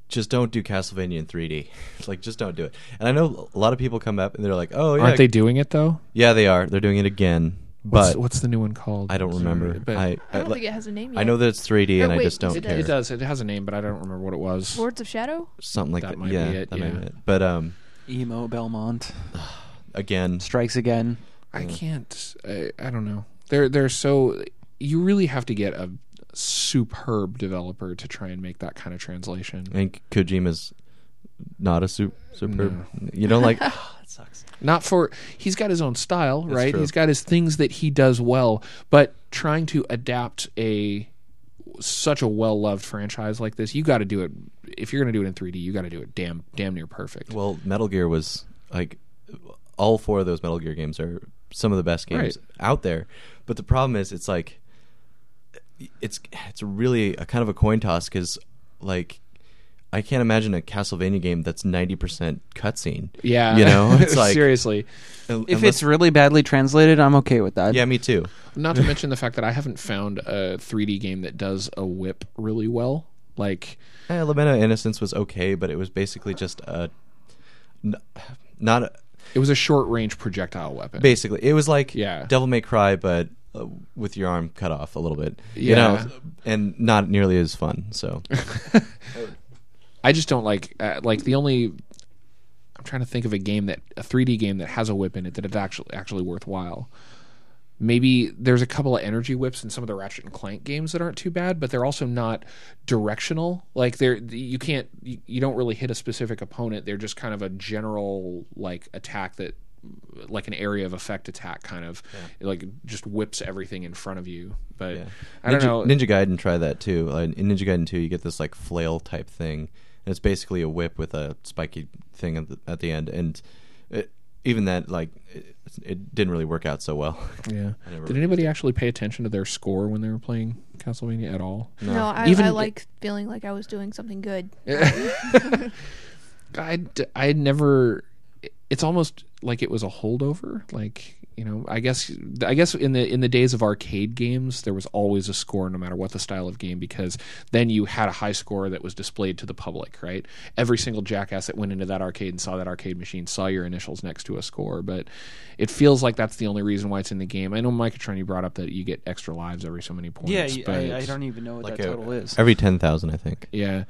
just don't do Castlevania in 3D. [laughs] like, just don't do it. And I know a lot of people come up and they're like, oh yeah, Aren't they doing it though? Yeah, they are. They're doing it again, but what's the new one called? I don't remember. But I I don't I, think it has a name yet. I know that it's 3D, Or and I just don't it care. it does. It has a name, but I don't remember what it was. Lords of Shadow. Something like That that. might yeah, be it, that might be yeah. it. But um, Emo Belmont [sighs] again, strikes again. I mm. can't. I, I don't know. They're they're so. You really have to get a superb developer to try and make that kind of translation. And think Kojima's not a super superb. You don't like? [laughs] that sucks. Not for he's got his own style, That's right? true. He's got his things that he does well, but trying to adapt a such a well loved franchise like this, you got to do it. If you're going to do it in 3D, you got to do it damn damn near perfect. Well, Metal Gear was like all four of those Metal Gear games are some of the best games Right. out there. But the problem is, it's like it's it's really a kind of a coin toss because like I can't imagine a Castlevania game that's ninety percent cutscene. yeah, you know, [laughs] it's like seriously. If it's really badly translated, I'm okay with that. yeah, me too. Not to [laughs] mention the fact that I haven't found a 3D game that does a whip really well. Like Eh, Lament of Innocence was okay, but it was basically just a n- not a, it was a short range projectile weapon. basically it was like Yeah. Devil May Cry, but uh, with your arm cut off a little bit. You Yeah. know, and not nearly as fun. So [laughs] I just don't like uh, like the only. I'm trying to think of a game that a 3D game that has a whip in it that is actually actually worthwhile. Maybe there's a couple of energy whips in some of the Ratchet and Clank games that aren't too bad, but they're also not directional. Like they're you can't you, you don't really hit a specific opponent. They're just kind of a general like attack that like an area of effect attack kind of It, like just whips everything in front of you. But Yeah. I don't Ninja, know. Ninja Gaiden try that too. Uh, in Ninja Gaiden 2, you get this like flail type thing, and it's basically a whip with a spiky thing at the, at the end. And even that, like, it, it didn't really work out so well. [laughs] Yeah. Did anybody actually pay attention to their score when they were playing Castlevania at all? No, I, Even- I like feeling like I was doing something good. [laughs] I I never. It's almost like it was a holdover. Like you know, I guess I guess in the in the days of arcade games, there was always a score, no matter what the style of game, because then you had a high score that was displayed to the public. Right, every single jackass that went into that arcade and saw that arcade machine saw your initials next to a score. But it feels like that's the only reason why it's in the game. I know Microtron, you brought up that you get extra lives every so many points. Yeah, but I, I don't even know what Like that a- total is. Every 10,000, I think. Yeah,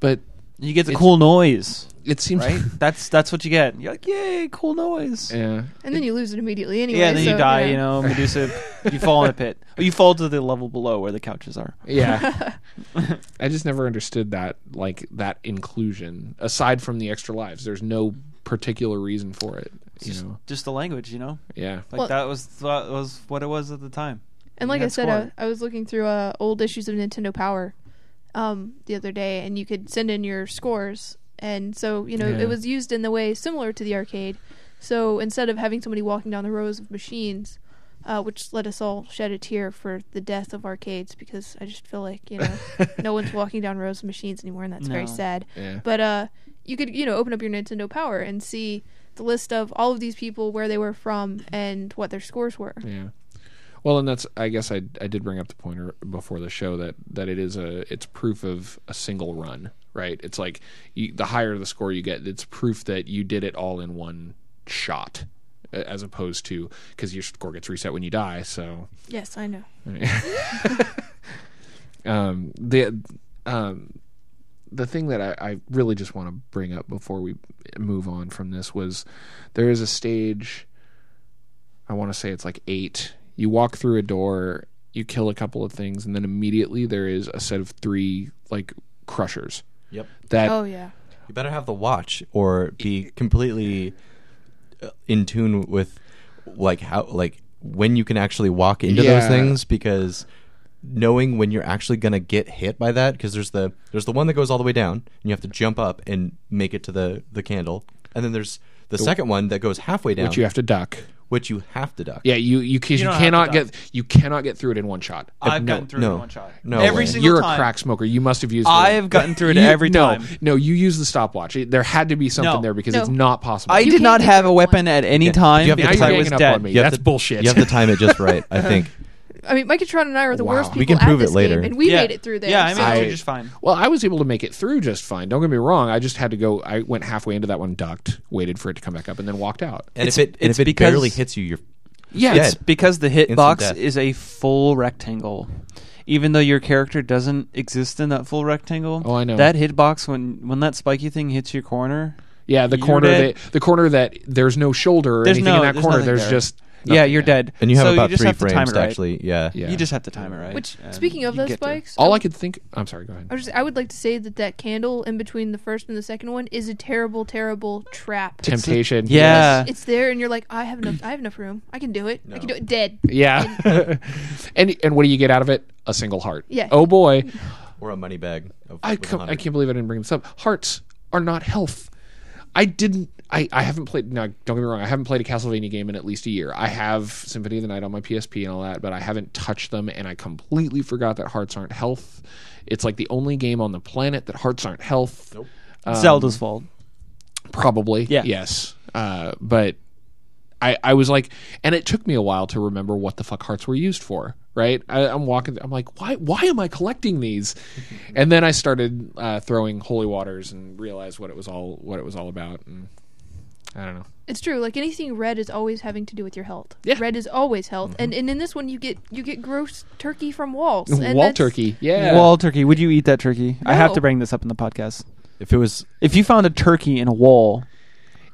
but You get the it's- cool noise, it seems right? [laughs] that's that's what you get. You're like, yay, cool noise. Yeah. And then you lose it immediately anyway. yeah, and then so, you die. You know, Medusa, [laughs] you fall in a pit. Or you fall to the level below where the couches are. Yeah. [laughs] I just never understood that like that inclusion. Aside from the extra lives, there's no particular reason for it. You Just, know. just the language, you know. Yeah. Like Well- that was that was what it was at the time. And like I had said. I, I was looking through uh, old issues of Nintendo Power um, the other day, and you could send in your scores and so you know Yeah. it was used in the way similar to the arcade. So instead of having somebody walking down the rows of machines, uh, which let us all shed a tear for the death of arcades, because I just feel like you know [laughs] no one's walking down rows of machines anymore, and that's very sad. Yeah. But uh, you could you know open up your Nintendo Power and see the list of all of these people, where they were from, and what their scores were. Yeah. Well, and that's I guess I I did bring up the point er- before the show that that it is a it's proof of a single run, right? It's like you, the higher the score you get, it's proof that you did it all in one shot, as opposed to because your score gets reset when you die. So Yes, I know. [laughs] um, the um, the thing that I, I really just want to bring up before we move on from this was there is a stage. I want to say it's like eight. You walk through a door, you kill a couple of things, and then immediately there is a set of three like crushers. Yep. That Oh yeah. You better have the watch or be completely uh, in tune with like how like when you can actually walk into those things because knowing when you're actually going to get hit by that because there's the there's the one that goes all the way down and you have to jump up and make it to the the candle and then there's the second one that goes halfway down which you have to duck. Which you have to duck. Yeah, you you, You you, don't have cannot duck. get you cannot get through it in one shot. I've no, gotten through it no. in one shot. No every way. single You're time. a crack smoker. You must have used. I have gotten through it You- every no, time. No, you use the stopwatch. It- There had to be something No. there because No. it's not possible. I You did can't not get have through a it weapon at any Yeah. time You have to now because you're I ganging was up dead. me. You have That's to- bullshit. You have to time it just right, I think. [laughs] I mean, Micatron and I are the Wow. worst people We can prove at it this later. game, and we yeah. made it through there. Yeah, I made so- it through just fine. Well, I was able to make it through just fine. Don't get me wrong. I just had to go. I went halfway into that one, ducked, waited for it to come back up, and then walked out. And It's- if it and it's if it because- barely hits you, you're Yeah, dead. It's because the Instant hitbox death. is a full rectangle. Even though your character doesn't exist in that full rectangle, Oh, I know. that hitbox when when that spiky thing hits your corner. yeah. The You're corner dead. that the corner that there's no shoulder or There's anything no- in that there's corner. nothing There's there. just yeah, you're there. dead. and you have So about just three have to time frames it to right. actually. Yeah. Yeah. You just have to time it right. Which, and speaking of you those get through. spikes, All I could think. I'm sorry. Go ahead. I, was just, I would like to say that that candle in between the first and the second one is a terrible, terrible trap. Temptation. Yeah. It's there, and you're like, I have enough. I have enough room. I can do it. I can do it. Dead. Yeah. [laughs] and and what do you get out of it? A single heart. Yeah. Oh boy. [laughs] Or a money bag. Of, I with a com- I hundred. can't believe I didn't bring this up. Hearts are not health. I didn't. I, I haven't played. Now, don't get me wrong. I haven't played a Castlevania game in at least a year. I have Symphony of the Night on my PSP and all that, but I haven't touched them. And I completely forgot that hearts aren't health. It's like the only game on the planet that hearts aren't health. Nope. Zelda's fault. Probably. Yeah. Yes. Uh, but I, I was like, and it took me a while to remember what the fuck hearts were used for. Right? I, I'm walking. I'm like, why? Why am I collecting these? [laughs] and then I started uh, throwing holy waters and realized what it was all what it was all about. And I don't know. It's true. Like anything red is always having to do with your health. Yeah. Red is always health, mm-hmm. and and in this one you get you get gross turkey from walls. And Wall turkey. Yeah. Wall turkey. Would you eat that turkey? I have to bring this up in the podcast. If it was If you found a turkey in a wall,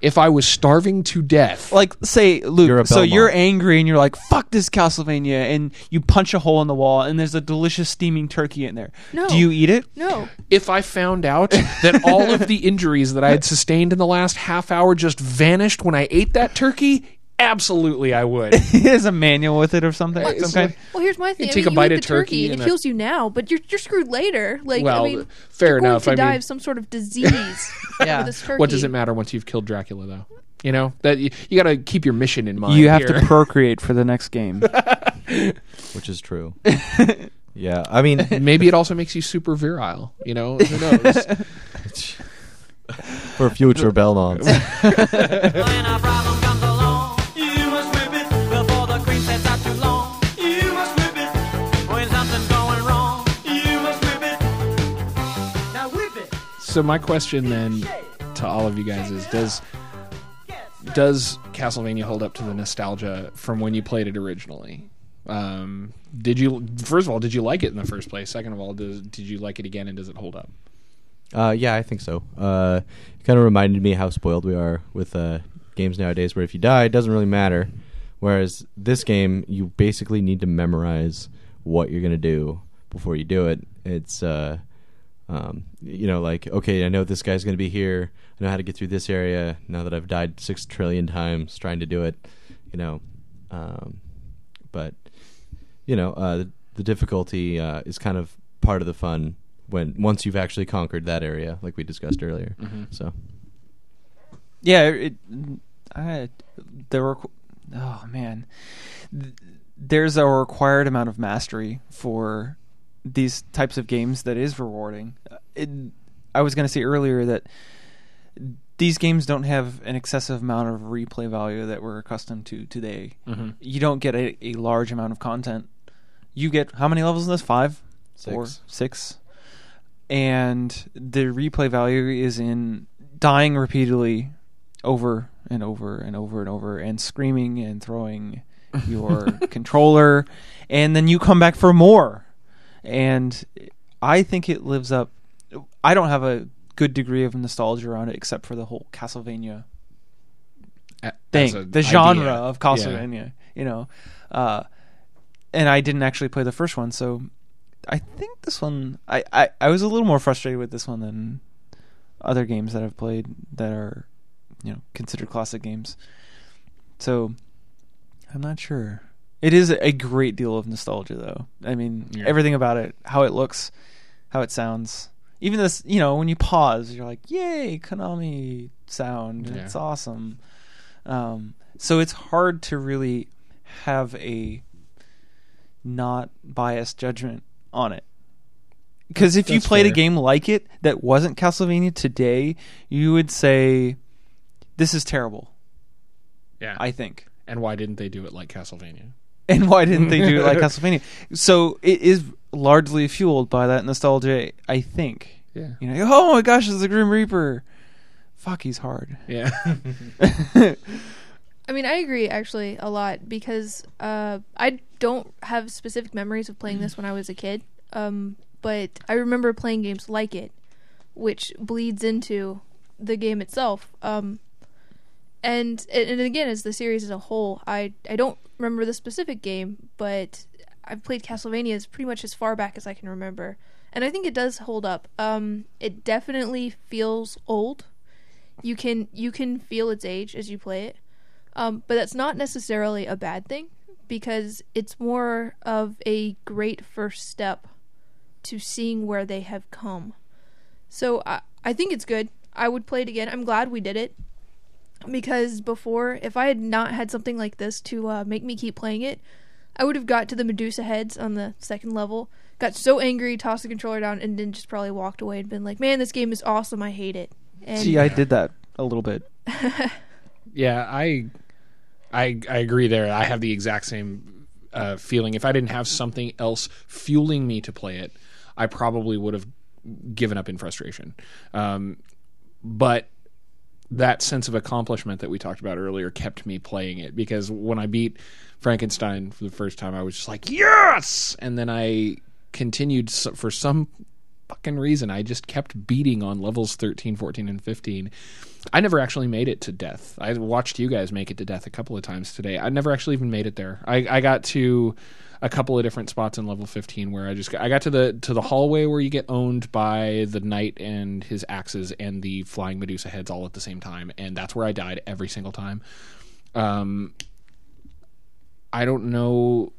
If I was starving to death, like say Luke, You're a so Belmont. you're angry and you're like, "Fuck this Castlevania," and you punch a hole in the wall, and there's a delicious steaming turkey in there. No. Do you eat it? No. if I found out that all of the injuries that I had sustained in the last half hour just vanished when I ate that turkey, absolutely I would. [laughs] Is a manual with it or something? It's Some kind. Well, here's my thing. I take mean, a you bite eat of the turkey and and it a- kills you now, but you're you're screwed later. Like Well, I mean, fair you're enough. Going to I die mean- of some sort of disease. [laughs] Yeah. this turkey. What does it matter once you've killed Dracula, though? You know that you, you got to keep your mission in mind. You have here. to procreate for the next game. [laughs] which is true. yeah, I mean, Maybe it also makes you super virile. You know, who knows? for future Belmonts. So my question then to all of you guys is: Does does Castlevania hold up to the nostalgia from when you played it originally? Um, did you first of all did you like it in the first place? Second of all, does, did you like it again, and does it hold up? Uh, yeah, I think so. Uh, it kind of reminded me how spoiled we are with uh, games nowadays, where if you die, it doesn't really matter. Whereas this game, you basically need to memorize what you're gonna do before you do it. It's uh, um, you know, like okay, I know this guy's gonna be here. I know how to get through this area. Now that I've died six trillion times trying to do it, you know. Um, but you know, uh, the, the difficulty uh, is kind of part of the fun when once you've actually conquered that area, like we discussed earlier. Mm-hmm. So Yeah, it. I there were. Oh man, there's a required amount of mastery for these types of games that is rewarding. Uh, It, I was going to say earlier that these games don't have an excessive amount of replay value that we're accustomed to today. Mm-hmm. You don't get a, a large amount of content. You get how many levels in this? Five, four, Six. six, and the replay value is in dying repeatedly over and over and over and over and screaming and throwing your [laughs] controller and then you come back for more and i think it lives up i don't have a good degree of nostalgia around it except for the whole castlevania thing the genre of castlevania you know? Uh, and i didn't actually play the first one so i think this one I, I i was a little more frustrated with this one than other games that i've played that are you know considered classic games. So i'm not sure it is a great deal of nostalgia though i mean Yeah. everything about it how it looks how it sounds even this you know when you pause you're like yay konami sound Yeah. it's awesome um, so it's hard to really have a not biased judgment on it because if you played a game like it that wasn't Castlevania today, you would say this is terrible. Yeah. I think. and why didn't they do it like Castlevania? [laughs] And why didn't they do it like [laughs] Castlevania? So it is largely fueled by that nostalgia, I think. Yeah. You know, oh my gosh, it's the Grim Reaper. Fuck, he's hard. Yeah. [laughs] I mean, I agree actually a lot because uh, I don't have specific memories of playing this when I was a kid. Um, but I remember playing games like it, which bleeds into the game itself. Um, and and again, as the series as a whole, I I don't remember the specific game, but I've played Castlevania as pretty much as far back as I can remember, and I think it does hold up. Um, it definitely feels old. You can you can feel its age as you play it. Um, but that's not necessarily a bad thing because it's more of a great first step to seeing where they have come. So I, I think it's good. I would play it again. I'm glad we did it because before, if I had not had something like this to uh, make me keep playing it, I would have got to the Medusa heads on the second level, got so angry, tossed the controller down, and then just probably walked away and been like, "Man, this game is awesome. I hate it." And See, I did that a little bit. [laughs] Yeah, I, I, I agree there. I have the exact same uh, feeling. If I didn't have something else fueling me to play it, I probably would have given up in frustration. Um, but that sense of accomplishment that we talked about earlier kept me playing it because when I beat Frankenstein for the first time, I was just like, yes! And then I continued for some fucking reason. I just kept beating on levels 13, 14, and 15. I never actually made it to death. I watched you guys make it to death a couple of times today. I never actually even made it there. I, I got to a couple of different spots in level 15 where I just got, I got to the to the hallway where you get owned by the knight and his axes and the flying Medusa heads all at the same time, and that's where I died every single time. Um, I don't know.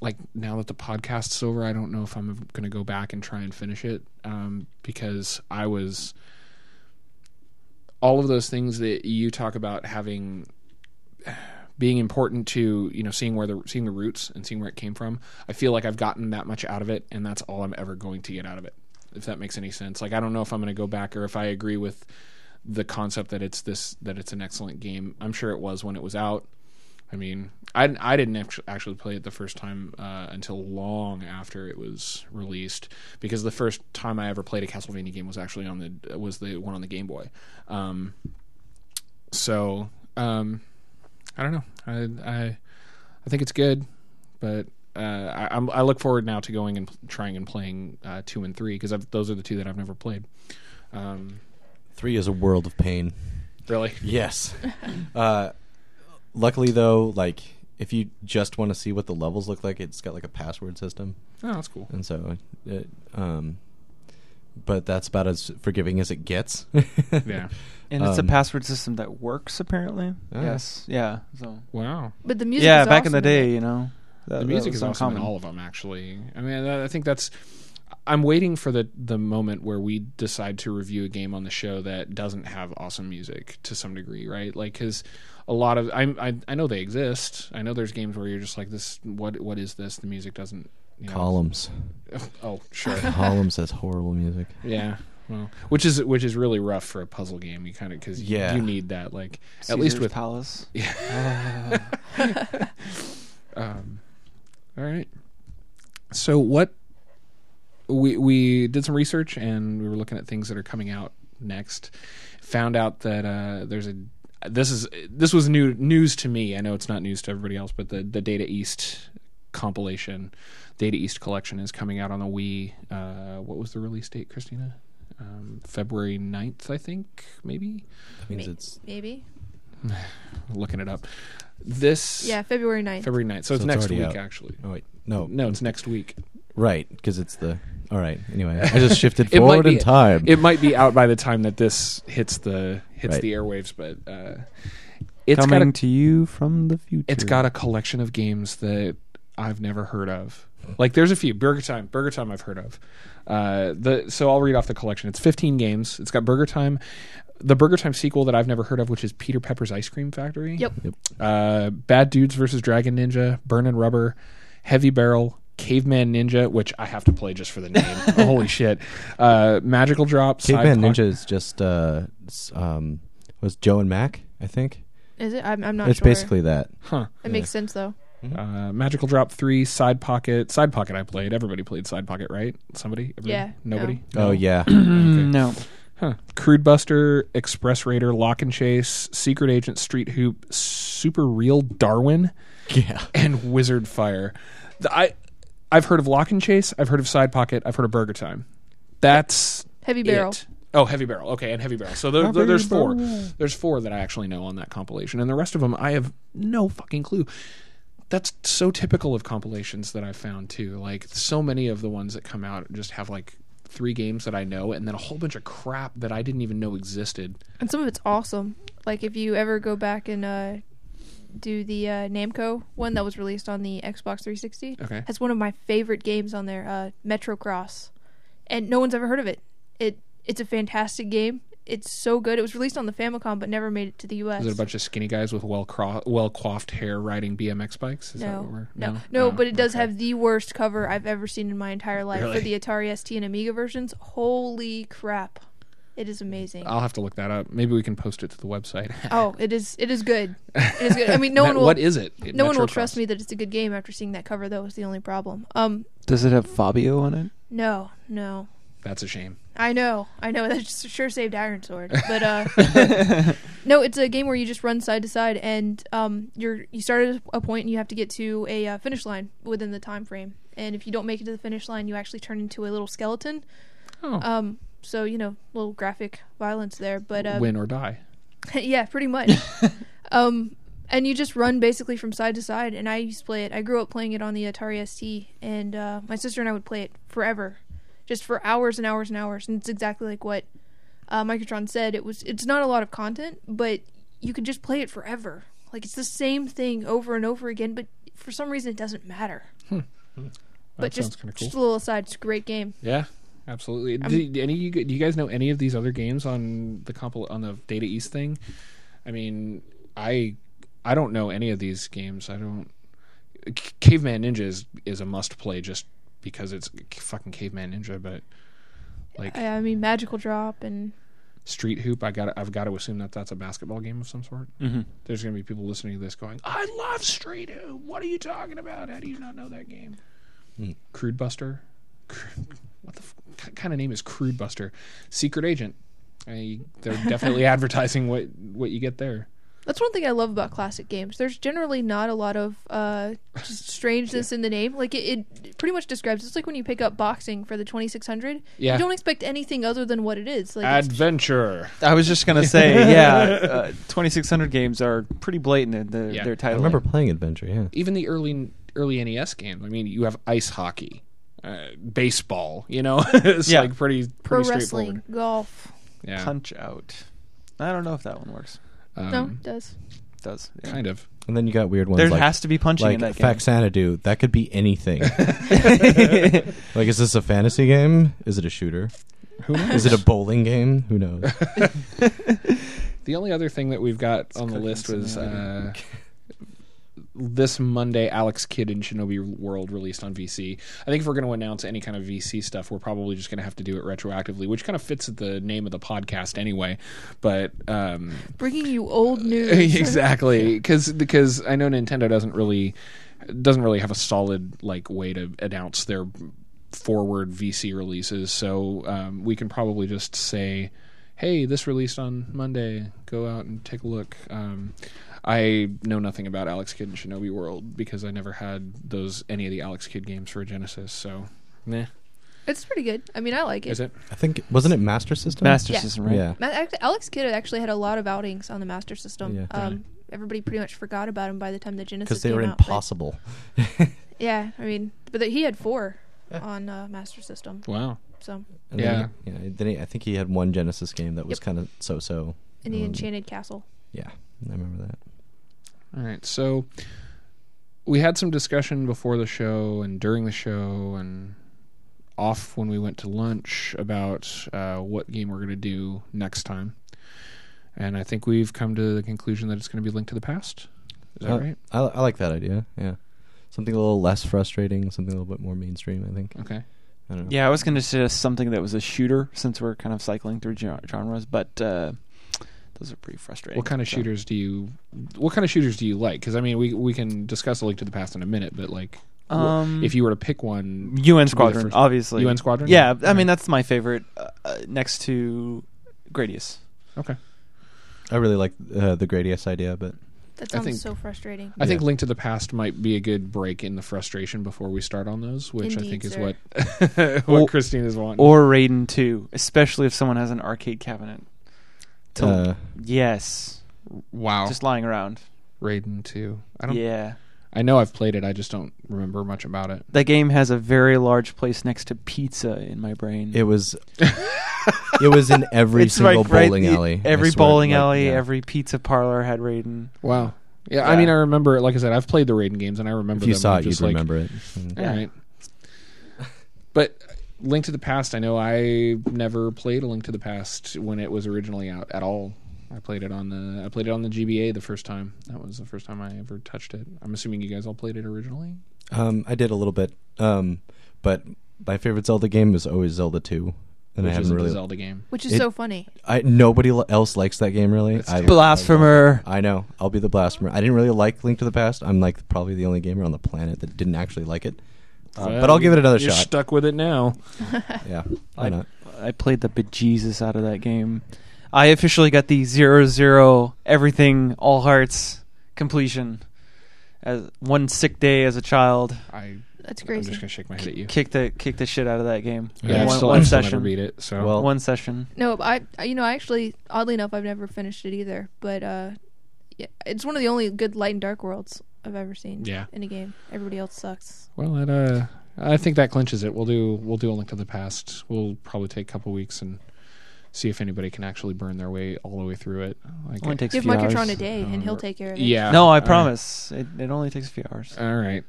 Like now that the podcast's over, I don't know if I'm going to go back and try and finish it um, because I was all of those things that you talk about having being important to you know seeing where the seeing the roots and seeing where it came from. I feel like I've gotten that much out of it, and that's all I'm ever going to get out of it. If that makes any sense. Like I don't know if I'm going to go back or if I agree with the concept that it's this that it's an excellent game. I'm sure it was when it was out. I mean, I, I didn't actu- actually play it the first time uh, until long after it was released because the first time I ever played a Castlevania game was actually on the was the one on the Game Boy. Um, so um, I don't know. I, I I think it's good, but uh, I, I'm, I look forward now to going and trying and playing uh, two and three because those are the two that I've never played. Um, three is a world of pain. really? Yes. [laughs] uh, luckily, though, like if you just want to see what the levels look like, it's got like a password system, Oh, that's cool. and so, it, um, but that's about as forgiving as it gets. Yeah. [laughs] And it's a Um, password system that works apparently. Oh. Yes. Yeah. So Wow. but the music. yeah, is back in the day, you know, that, the music is awesome in uncommon. all of them actually i mean i I think that's I'm waiting for the the moment where we decide to review a game on the show that doesn't have awesome music to some degree, right? Like because a lot of I, I I know they exist. I know there's games where you're just like this. What what is this? The music doesn't. You know, Columns. [laughs] Oh sure. [laughs] Columns has horrible music. yeah. Well, which is which is really rough for a puzzle game. You kind of because Yeah. you need that like at least with Palace. [laughs] Yeah. um, all right. So what we we did some research and we were looking at things that are coming out next. Found out that uh, there's a this is this was new news to me. I know it's not news to everybody else, but the the Data East compilation, Data East collection is coming out on the Wii. Uh, what was the release date, Christina? Um, February 9th, I think, maybe. That means May- it's maybe. [sighs] Looking it up. This Yeah, February 9th. February 9th. So, it's So it's next week out. actually. oh wait no No, it's next week. right because it's the all right anyway [laughs] I just shifted forward be- in time. It might be out by the time that this hits the hits Right. the airwaves, but uh, it's Coming got a, to you from the future. it's got a collection of games that I've never heard of. Like there's a few Burger Time, Burger Time I've heard of. Uh, the so I'll read off the collection. It's 15 games. It's got Burger Time, the Burger Time sequel that I've never heard of, which is Peter Pepper's Ice Cream Factory. Yep. Uh, Bad Dudes versus Dragon Ninja, Burnin' Rubber, Heavy Barrel, Caveman Ninja, which I have to play just for the name. [laughs] Holy shit! Uh, Magical Drop, Side Caveman Pod- Ninja is just uh um was Joe and Mac I think Is it? I'm, I'm not it's sure. basically that Huh. It makes sense though. Uh, Magical Drop three, Side Pocket. Side Pocket I played. Everybody played Side Pocket, right? Somebody? Everybody? Yeah, Nobody? oh yeah [clears throat] Mm, no. Huh. Crude Buster, Express Raider, Lock and Chase, Secret Agent, Street Hoop, Super Real Darwin, [laughs] yeah and Wizard Fire. The- I I've heard of Lock and Chase. I've heard of Side Pocket. I've heard of Burger Time. That's Heavy Barrel. it. Oh, Heavy Barrel. Okay, and Heavy Barrel. So there, there- there's four. There's four that I actually know on that compilation, and the rest of them I have no fucking clue. That's so typical of compilations that I've found too. Like so many of the ones that come out just have like three games that I know, and then a whole bunch of crap that I didn't even know existed. And some of it's awesome. Like if you ever go back and uh, do the uh, Namco one that was released on the Xbox 360, Okay. that's one of my favorite games on there, uh, Metro Cross, and no one's ever heard of it. It it's a fantastic game. It's so good. It was released on the Famicom, but never made it to the U.S. Is it a bunch of skinny guys with well cro- well coiffed hair riding BMX bikes? Is that no, what we're no, no, Oh, but it does okay. have the worst cover I've ever seen in my entire life Really? for the Atari ST and Amiga versions. Holy crap! It is amazing. I'll have to look that up. Maybe we can post it to the website. [laughs] oh, it is. It is good. It is good. I mean, no [laughs] one will. What is it? no one will Metrocross. trust me that it's a good game after seeing that cover. Though is the only problem. Um, Does it have Fabio on it? no, no. That's a shame. I know, I know. [laughs] That just sure saved Iron Sword, but uh, no, it's a game where you just run side to side, and um, you're you start at a point and you have to get to a uh, finish line within the time frame. And if you don't make it to the finish line, you actually turn into a little skeleton. Oh, Um, so you know, little graphic violence there, but uh, win or die. [laughs] yeah, pretty much. [laughs] um, and you just run basically from side to side. And I used to play it. I grew up playing it on the Atari ST, and uh, my sister and I would play it forever, just for hours and hours and hours. And it's exactly like what uh, Microtron said. It was. It's not a lot of content, but you could just play it forever. Like it's the same thing over and over again, but for some reason it doesn't matter. That but just of just a little aside, it's a great game. Yeah, absolutely. Do, do any you, do you guys know any of these other games on the compil- on the Data East thing? I mean, I I don't know any of these games. I don't. C- Caveman Ninja is, is a must play just because it's fucking Caveman Ninja, but like I, I mean, Magical Drop and Street Hoop, I got I've got to assume that that's a basketball game of some sort. Mm-hmm. There's going to be people listening to this going, "I love Street Hoop. What are you talking about? How do you not know that game?" Hmm. Crude Buster. [laughs] Cru- What the f- kind of name is Crude Buster? Secret Agent. I, they're definitely [laughs] advertising what what you get there. That's one thing I love about classic games. There's generally not a lot of uh, just strangeness in the name. Like it, it pretty much describes. It's like when you pick up boxing for the 2600. Yeah. You don't expect anything other than what it is. Like Adventure. I was just gonna say, [laughs] yeah, uh, 2600 games are pretty blatant in their, Yeah. their I title. remember playing Adventure. Yeah. Even the early early NES games. I mean, you have ice hockey, uh, baseball. You know, [laughs] it's Yeah. like pretty pro pretty wrestling, straightforward. golf. Yeah. Punch Out. I don't know if that one works. Um, no, it does. does. yeah. kind of. And then you got weird ones There like has to be punching like in that game. Faxanadu. That could be anything. [laughs] [laughs] like, is this a fantasy game? Is it a shooter? Who knows? Is it a bowling game? Who knows? The only other thing that we've got on the list was uh, simulator. This Monday, Alex Kidd in Shinobi World released on VC. I think if we're going to announce any kind of VC stuff, we're probably just going to have to do it retroactively, which kind of fits the name of the podcast anyway. But um, Bringing you old news. [laughs] exactly because because I know Nintendo doesn't really doesn't really have a solid like way to announce their forward VC releases. So um, we can probably just say, "Hey, this released on Monday. Go out and take a look." Um, I know nothing about Alex Kidd and Shinobi World because I never had those any of the Alex Kidd games for Genesis. So, nah, It's pretty good. I mean, I like it. is it? I think wasn't it Master System? Master Yeah. System, right? Yeah. Ma- act- Alex Kidd actually had a lot of outings on the Master System. Yeah. um, everybody pretty much forgot about him by the time the Genesis came out. Because they came were out, but- impossible. [laughs] Yeah, I mean, but the, he had four on uh, Master System. Wow. So, And Yeah. Then he, yeah. Then he, I think he had one Genesis game that was Yep. kind of so-so. in the Um, Enchanted Castle. Yeah, I remember that. All right. So we had some discussion before the show and during the show and off when we went to lunch about uh, what game we're going to do next time. And I think we've come to the conclusion that it's going to be Link to the Past. Is that Uh, right? I, I like that idea. Yeah, something a little less frustrating, something a little bit more mainstream. I think. Okay. I don't know. Yeah, I was going to suggest something that was a shooter since we're kind of cycling through genres, but uh, those are pretty frustrating. What kind of so. shooters do you? What kind of shooters do you like? Because I mean, we we can discuss a Link to the Past in a minute, but like, Um, if you were to pick one, UN the Squadron, first- obviously. UN Squadron? Yeah, Yeah. I mean that's my favorite, uh, uh, next to Gradius. okay. I really like uh, the Gradius idea, but That sounds think- so frustrating. I think Yeah. Link to the Past might be a good break in the frustration before we start on those, which I Indeed, think is what [laughs] what Or- Christine is wanting. Or Raiden 2, especially if someone has an arcade cabinet. To- uh, yes, wow, just lying around. Raiden two. I don't. Yeah, I know I've played it. I just don't remember much about it. that game has a very large place next to pizza in my brain. it was [laughs] it was in every It's single like right- bowling the- alley. I Every swear, bowling like, alley, yeah. every pizza parlor had Raiden. Wow. Yeah, I Yeah. mean, I remember. Like I said, I've played the Raiden games, and I remember. If you them saw it, just you'd like, remember it. All Yeah. right. But Link to the Past, I know I never played a Link to the Past when it was originally out at all. I played it on the I played it on the GBA the first time. That was the first time I ever touched it. I'm assuming you guys all played it originally. Um, I did a little bit, um, but my favorite Zelda game is always Zelda Two, and which I haven't isn't really. a Zelda game. Which is It- so funny. I nobody l- else likes that game really. I, terrible. Blasphemer. I know. I'll be the blasphemer. I didn't really like Link to the Past. I'm like probably the only gamer on the planet that didn't actually like it. Uh, Well, but I'll give it another You're shot. stuck with it now. [laughs] yeah, why I, not? I played the bejesus out of that game. I officially got the zero zero everything all hearts completion as one sick day as a child. I That's great. I'm just gonna shake my head at you. Kick the kicked the shit out of that game. Yeah, In one, still, one I still never session. beat it. So Well- One session. No, I, I- you know, I actually, oddly enough, I've never finished it either. But uh, yeah, it's one of the only good light and dark worlds I've ever seen. Yeah. in a game. Everybody else sucks. well, that uh, I think that clinches it. We'll do we'll do a link to the past. We'll probably take a couple weeks and see if anybody can actually burn their way all the way through it. Like, Only takes a Give few Microtron hours. a day, and he'll take care of it. yeah. No, all I right. promise. It, it only takes a few hours. All right.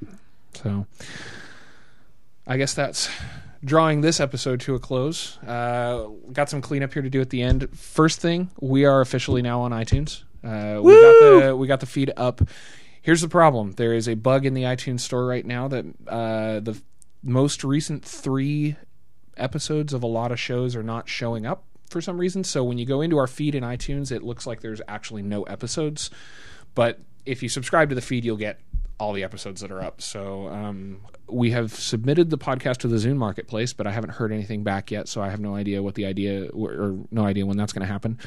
So I guess that's drawing this episode to a close. Uh, got some cleanup here to do at the end. First thing, we are officially now on iTunes. Uh, we got the we got the feed up. Here's the problem: there is a bug in the iTunes store right now that uh, the most recent three episodes of a lot of shows are not showing up for some reason. So when you go into our feed in iTunes, it looks like there's actually no episodes. But if you subscribe to the feed, you'll get all the episodes that are up. So um, we have submitted the podcast to the Zune Marketplace, but I haven't heard anything back yet. So I have no idea what the idea or no idea when that's going to happen.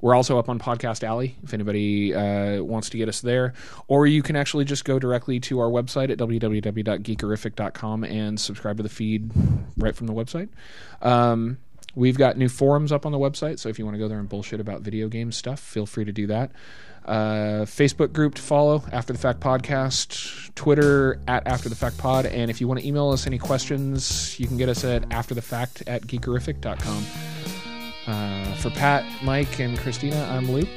We're also up on Podcast Alley if anybody uh, wants to get us there. Or you can actually just go directly to our website at www.geekerific.com and subscribe to the feed right from the website. Um, we've got new forums up on the website, so if you want to go there and bullshit about video game stuff, feel free to do that. Uh, Facebook group to follow, After the Fact Podcast, Twitter at After the Fact Pod, and if you want to email us any questions, you can get us at afterthefact at geekerific.com. Uh, for Pat, Mike, and Christina, I'm Luke.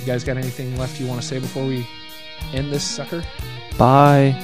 You guys got anything left you want to say before we end this sucker? Bye.